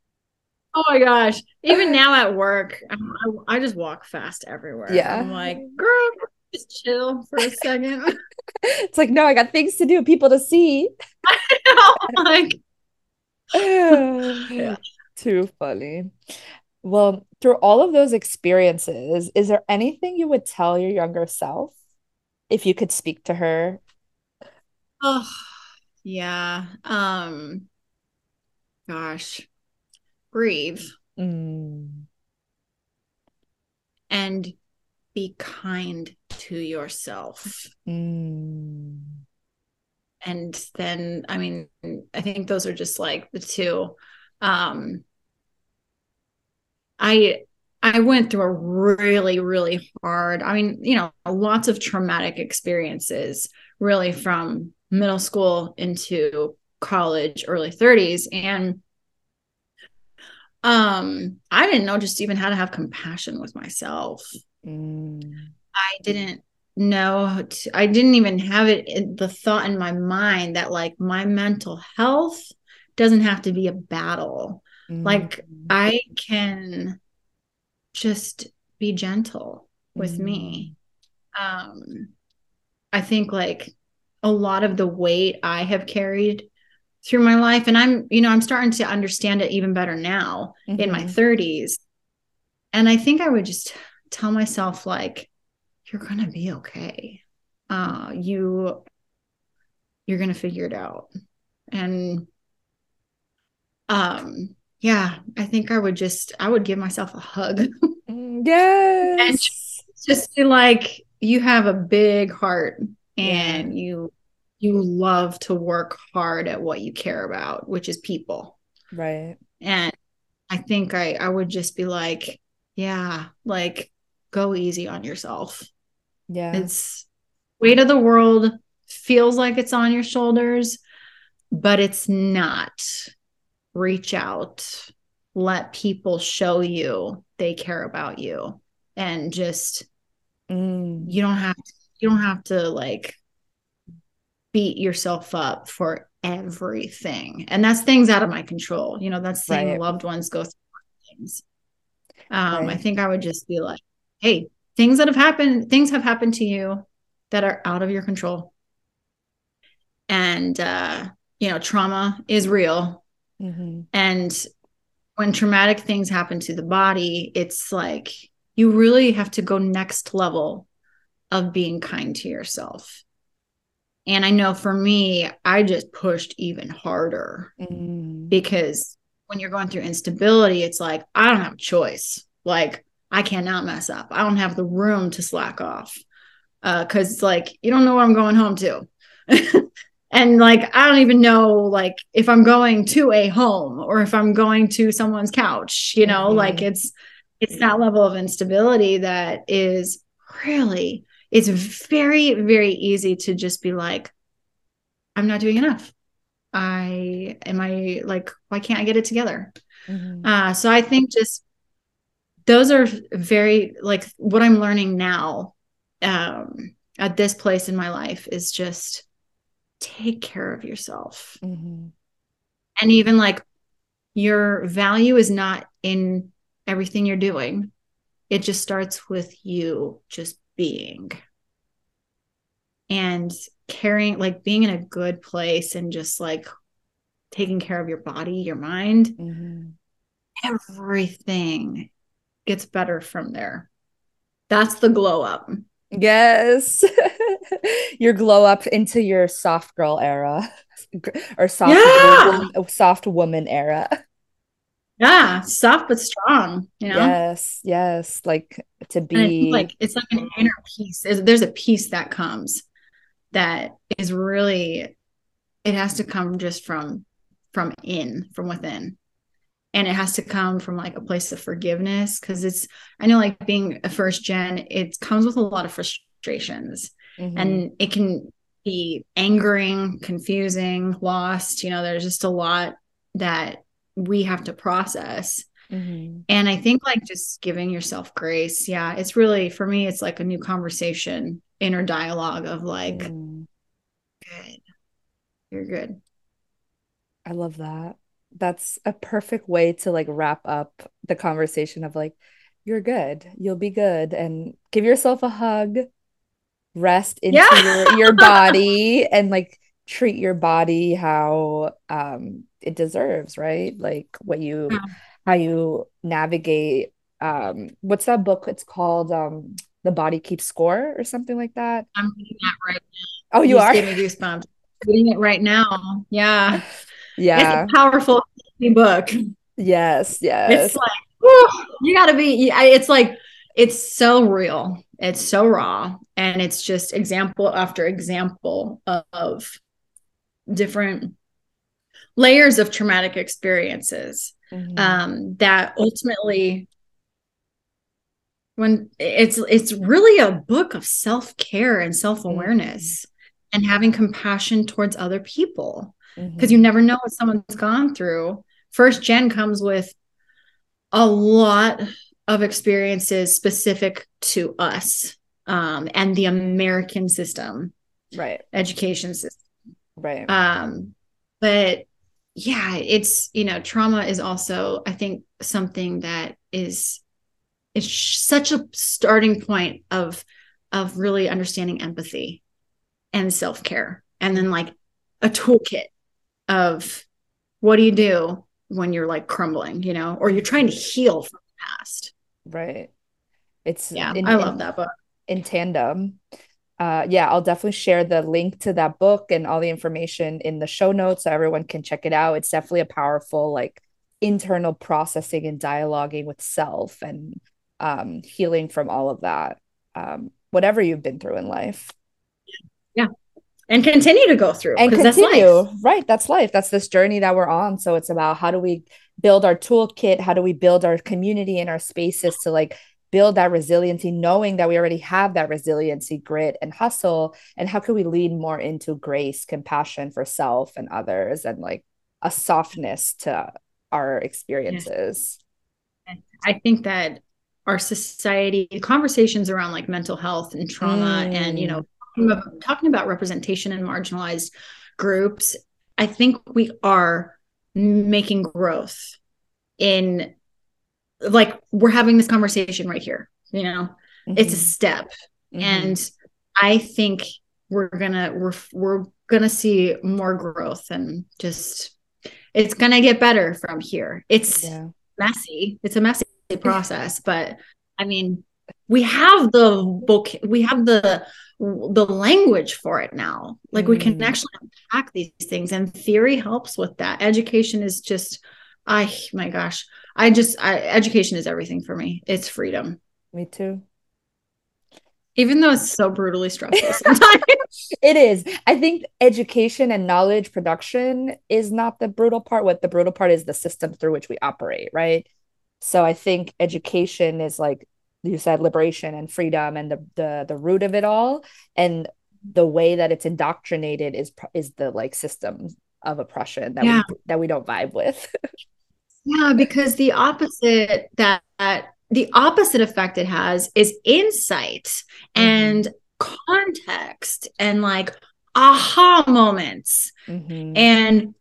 oh my gosh! Even now at work, I, I, I just walk fast everywhere. Yeah. I'm like, girl, just chill for a second. It's like, no, I got things to do, people to see. I'm like, yeah. Too funny. Well, through all of those experiences, is there anything you would tell your younger self if you could speak to her? oh, yeah. Um, gosh, breathe. Mm, and be kind to yourself. Mm. And then, I mean, I think those are just like the two. Um, I I went through a really, really hard, I mean, you know, lots of traumatic experiences, really from middle school into college, early 30s. And um, I didn't know just even how to have compassion with myself. Mm. I didn't know to, I didn't even have it in the thought in my mind that like my mental health doesn't have to be a battle. Mm. Like I can just be gentle with Mm. me. Um I think like a lot of the weight I have carried through my life and I'm you know I'm starting to understand it even better now in my Mhm. 30s. And I think I would just tell myself like you're going to be okay. Uh you you're going to figure it out. And um yeah, I think I would just I would give myself a hug. Mm, Yes. just be like you have a big heart Yeah. and you you love to work hard at what you care about, which is people. Right. And I think I I would just be like, yeah, like go easy on yourself. Yeah. It's weight of the world feels like it's on your shoulders, but it's not. Reach out. Let people show you they care about you and just Mm. you don't have to, you don't have to like beat yourself up for everything. And that's things out of my control. You know, that's saying Right. loved ones go through things. Um, I think I would just be like, hey, things that have happened, things have happened to you that are out of your control. And uh, you know, trauma is real. Mhm. And when traumatic things happen to the body, it's like you really have to go next level of being kind to yourself. And I know for me, I just pushed even harder Mm. because when you're going through instability, it's like, I don't have a choice. Like, I cannot mess up. I don't have the room to slack off. Uh, cause it's like, you don't know what I'm going home to. and like, I don't even know like if I'm going to a home or if I'm going to someone's couch, you know, Mhm. like it's, it's that level of instability that is really, it's very, very easy to just be like, I'm not doing enough. I am I like, why can't I get it together? Mhm. Uh, so I think just those are very like what I'm learning now um, at this place in my life is just take care of yourself. Mhm. And even like your value is not in everything you're doing, it just starts with you just being and caring, like being in a good place and just like taking care of your body, your mind. Mhm. everything gets better from there. That's the glow up. Yes. your glow up into your soft girl era or soft Yeah. woman, soft woman era. Yeah, soft but strong, you know? Yes, yes, like to be like it's like an inner peace. There's, there's a peace that comes that is really it has to come just from from in, from within. And it has to come from like a place of forgiveness because it's I know like being a first gen, it comes with a lot of frustrations. Mhm. and it can be angering, confusing, lost. You know, there's just a lot that we have to process. Mhm. And I think like just giving yourself grace. Yeah, it's really for me, it's like a new conversation, inner dialogue of like, Mm. good, you're good. I love that. That's a perfect way to like wrap up the conversation of like, you're good, you'll be good, and give yourself a hug, rest into Yeah. your, your body, and like treat your body how um it deserves, right? Like what you Yeah. how you navigate um what's that book? It's called um The Body Keeps Score or something like that. I'm reading that right now. Oh, now. you are? gave me goosebumps. reading it right now. Yeah. Yeah. It's a powerful book. Yes, Yes. It's like, whew, you gotta be, it's like, it's so real. It's so raw. And it's just example after example of, different layers of traumatic experiences mm-hmm. um, that ultimately when it's it's really a book of self-care and self-awareness mm-hmm. and having compassion towards other people because mm-hmm. you never know what someone's gone through. First gen comes with a lot of experiences specific to us um, and the american system. Right. Education system. Right. Um but yeah it's you know trauma is also i think something that is it's such a starting point of of really understanding empathy and self-care and then like a toolkit of what do you do when you're like crumbling you know or you're trying to heal from the past right it's yeah in, i love in, that book in tandem uh, yeah, I'll definitely share the link to that book and all the information in the show notes so everyone can check it out. It's definitely a powerful, like, internal processing and dialoguing with self and um, healing from all of that, um, whatever you've been through in life. Yeah. And continue to go through. And continue. That's right. That's life. That's this journey that we're on. So it's about how do we build our toolkit? How do we build our community and our spaces to like build that resiliency, knowing that we already have that resiliency, grit, and hustle? And how can we lean more into grace, compassion for self and others, and like a softness to our experiences? I think that our society, conversations around like mental health and trauma, mm. and you know, mm. talking about representation in marginalized groups, I think we are making growth in like we're having this conversation right here you know mm-hmm. it's a mm-hmm. step mm-hmm. and i think we're gonna we're we're gonna see more growth and just it's gonna get better from here it's yeah. messy it's a messy process but i mean we have the book we have the the language for it now like we can mm. actually unpack these things and theory helps with that education is just i my gosh I just I, education is everything for me. It's freedom. Me too. Even though it's so brutally stressful sometimes. it is. I think education and knowledge production is not the brutal part. What the brutal part is the system through which we operate, right? So I think education is like you said, liberation and freedom and the the the root of it all. And the way that it's indoctrinated is is the like system of oppression that yeah. we that we don't vibe with. Yeah, because the opposite that, the opposite effect it has is insight mm-hmm. and context and like aha moments. Mm-hmm. And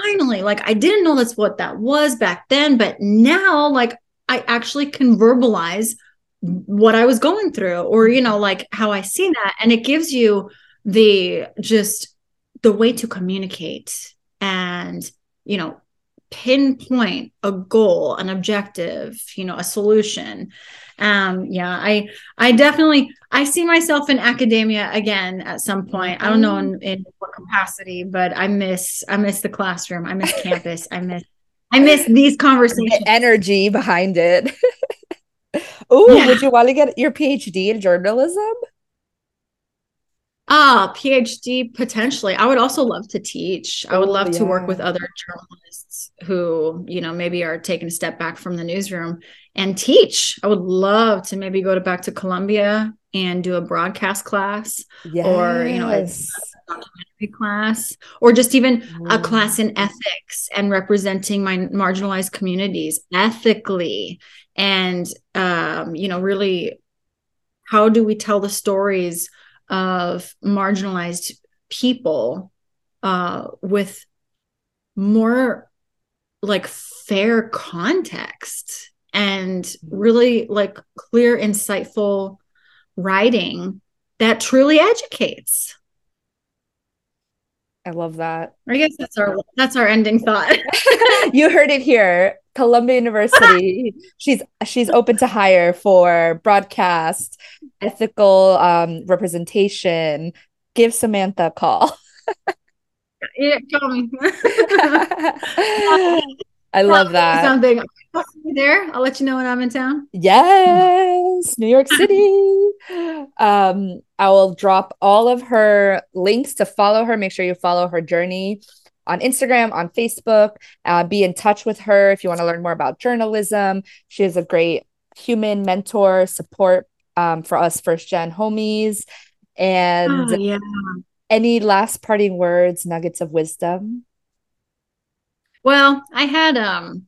finally, like I didn't know that's what that was back then, but now like I actually can verbalize what I was going through or you know like how I see that. And it gives you the just the way to communicate and you know pinpoint a goal an objective you know a solution. Um yeah i i definitely i see myself in academia again at some point. I don't know in, in what capacity but i miss i miss the classroom. I miss campus. I miss i miss these conversations. the energy behind it oh yeah. would you want to get your phd in journalism Ah, PhD potentially. I would also love to teach. I would love yeah. to work with other journalists who, you know, maybe are taking a step back from the newsroom and teach. I would love to maybe go to back to Columbia and do a broadcast class yes. or, you know, a documentary class or just even mm. a class in ethics and representing my marginalized communities ethically and um, you know, really how do we tell the stories of marginalized people uh, with more like fair context and really like clear, insightful writing that truly educates. I love that. I guess that's our that's our ending thought. you heard it here. Columbia University. she's she's open to hire for broadcast, ethical um, representation. Give Samantha a call. yeah, call me. I love that. Something there. I'll let you know when I'm in town. Yes, New York City. um, I will drop all of her links to follow her. Make sure you follow her journey on Instagram, on Facebook. Uh, be in touch with her if you want to learn more about journalism. She is a great human mentor, support um, for us first gen homies. And Oh, yeah. any last parting words, nuggets of wisdom? Well, I had um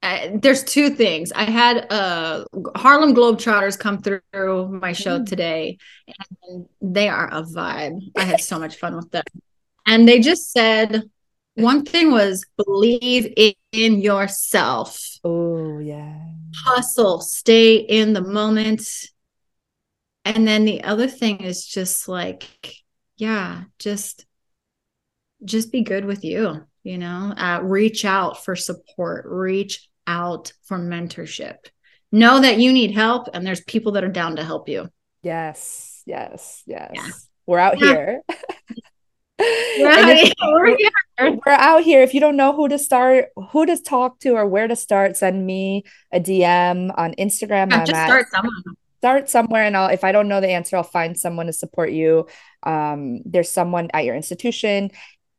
I, there's two things. I had uh Harlem Globetrotters come through my show Mm. today and they are a vibe. I had so much fun with them. And they just said one thing was believe in, in yourself. Oh, yeah. Hustle, stay in the moment. And then the other thing is just like yeah, just just be good with you you know uh, reach out for support reach out for mentorship know that you need help and there's people that are down to help you Yes, yes, yes. Yeah. We're out Yeah. here. Right if- We're here. we're out here. If you don't know who to start, who to talk to, or where to start, send me a DM on Instagram. Yeah, I'm just at- start somewhere start somewhere and I'll if I don't know the answer, I'll find someone to support you. Um, there's someone at your institution.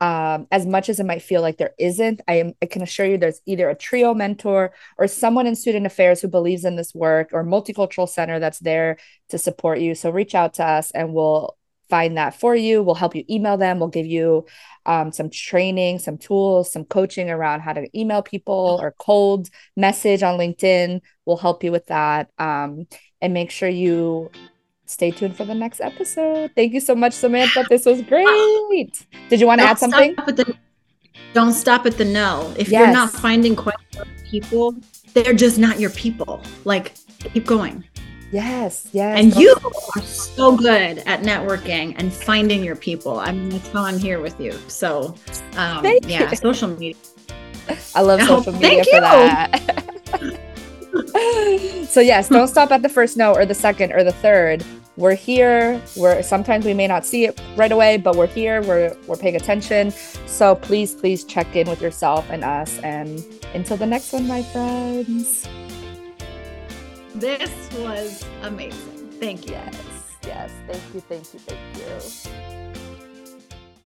Um, as much as it might feel like there isn't, I am I can assure you there's either a TRIO mentor or someone in student affairs who believes in this work or multicultural center that's there to support you. So reach out to us and we'll find that for you. We'll help you email them. We'll give you um, some training, some tools, some coaching around how to email people or cold message on LinkedIn. We'll help you with that. Um, and make sure you stay tuned for the next episode. Thank you so much, Samantha. This was great. Did you want to add something? the, don't stop at the no if you're not finding quite people they're just not your people like keep going Yes, yes. and you are so good at networking and finding your people i mean that's how i'm here with you so um Thank yeah you. social media I love social media for that. so yes, don't stop at the first no or the second or the third. We're here. We're sometimes we may not see it right away, but we're here. We're we're paying attention. So please, please check in with yourself and us. And until the next one, my friends. this was amazing thank you Yes, yes. Thank you, thank you, thank you.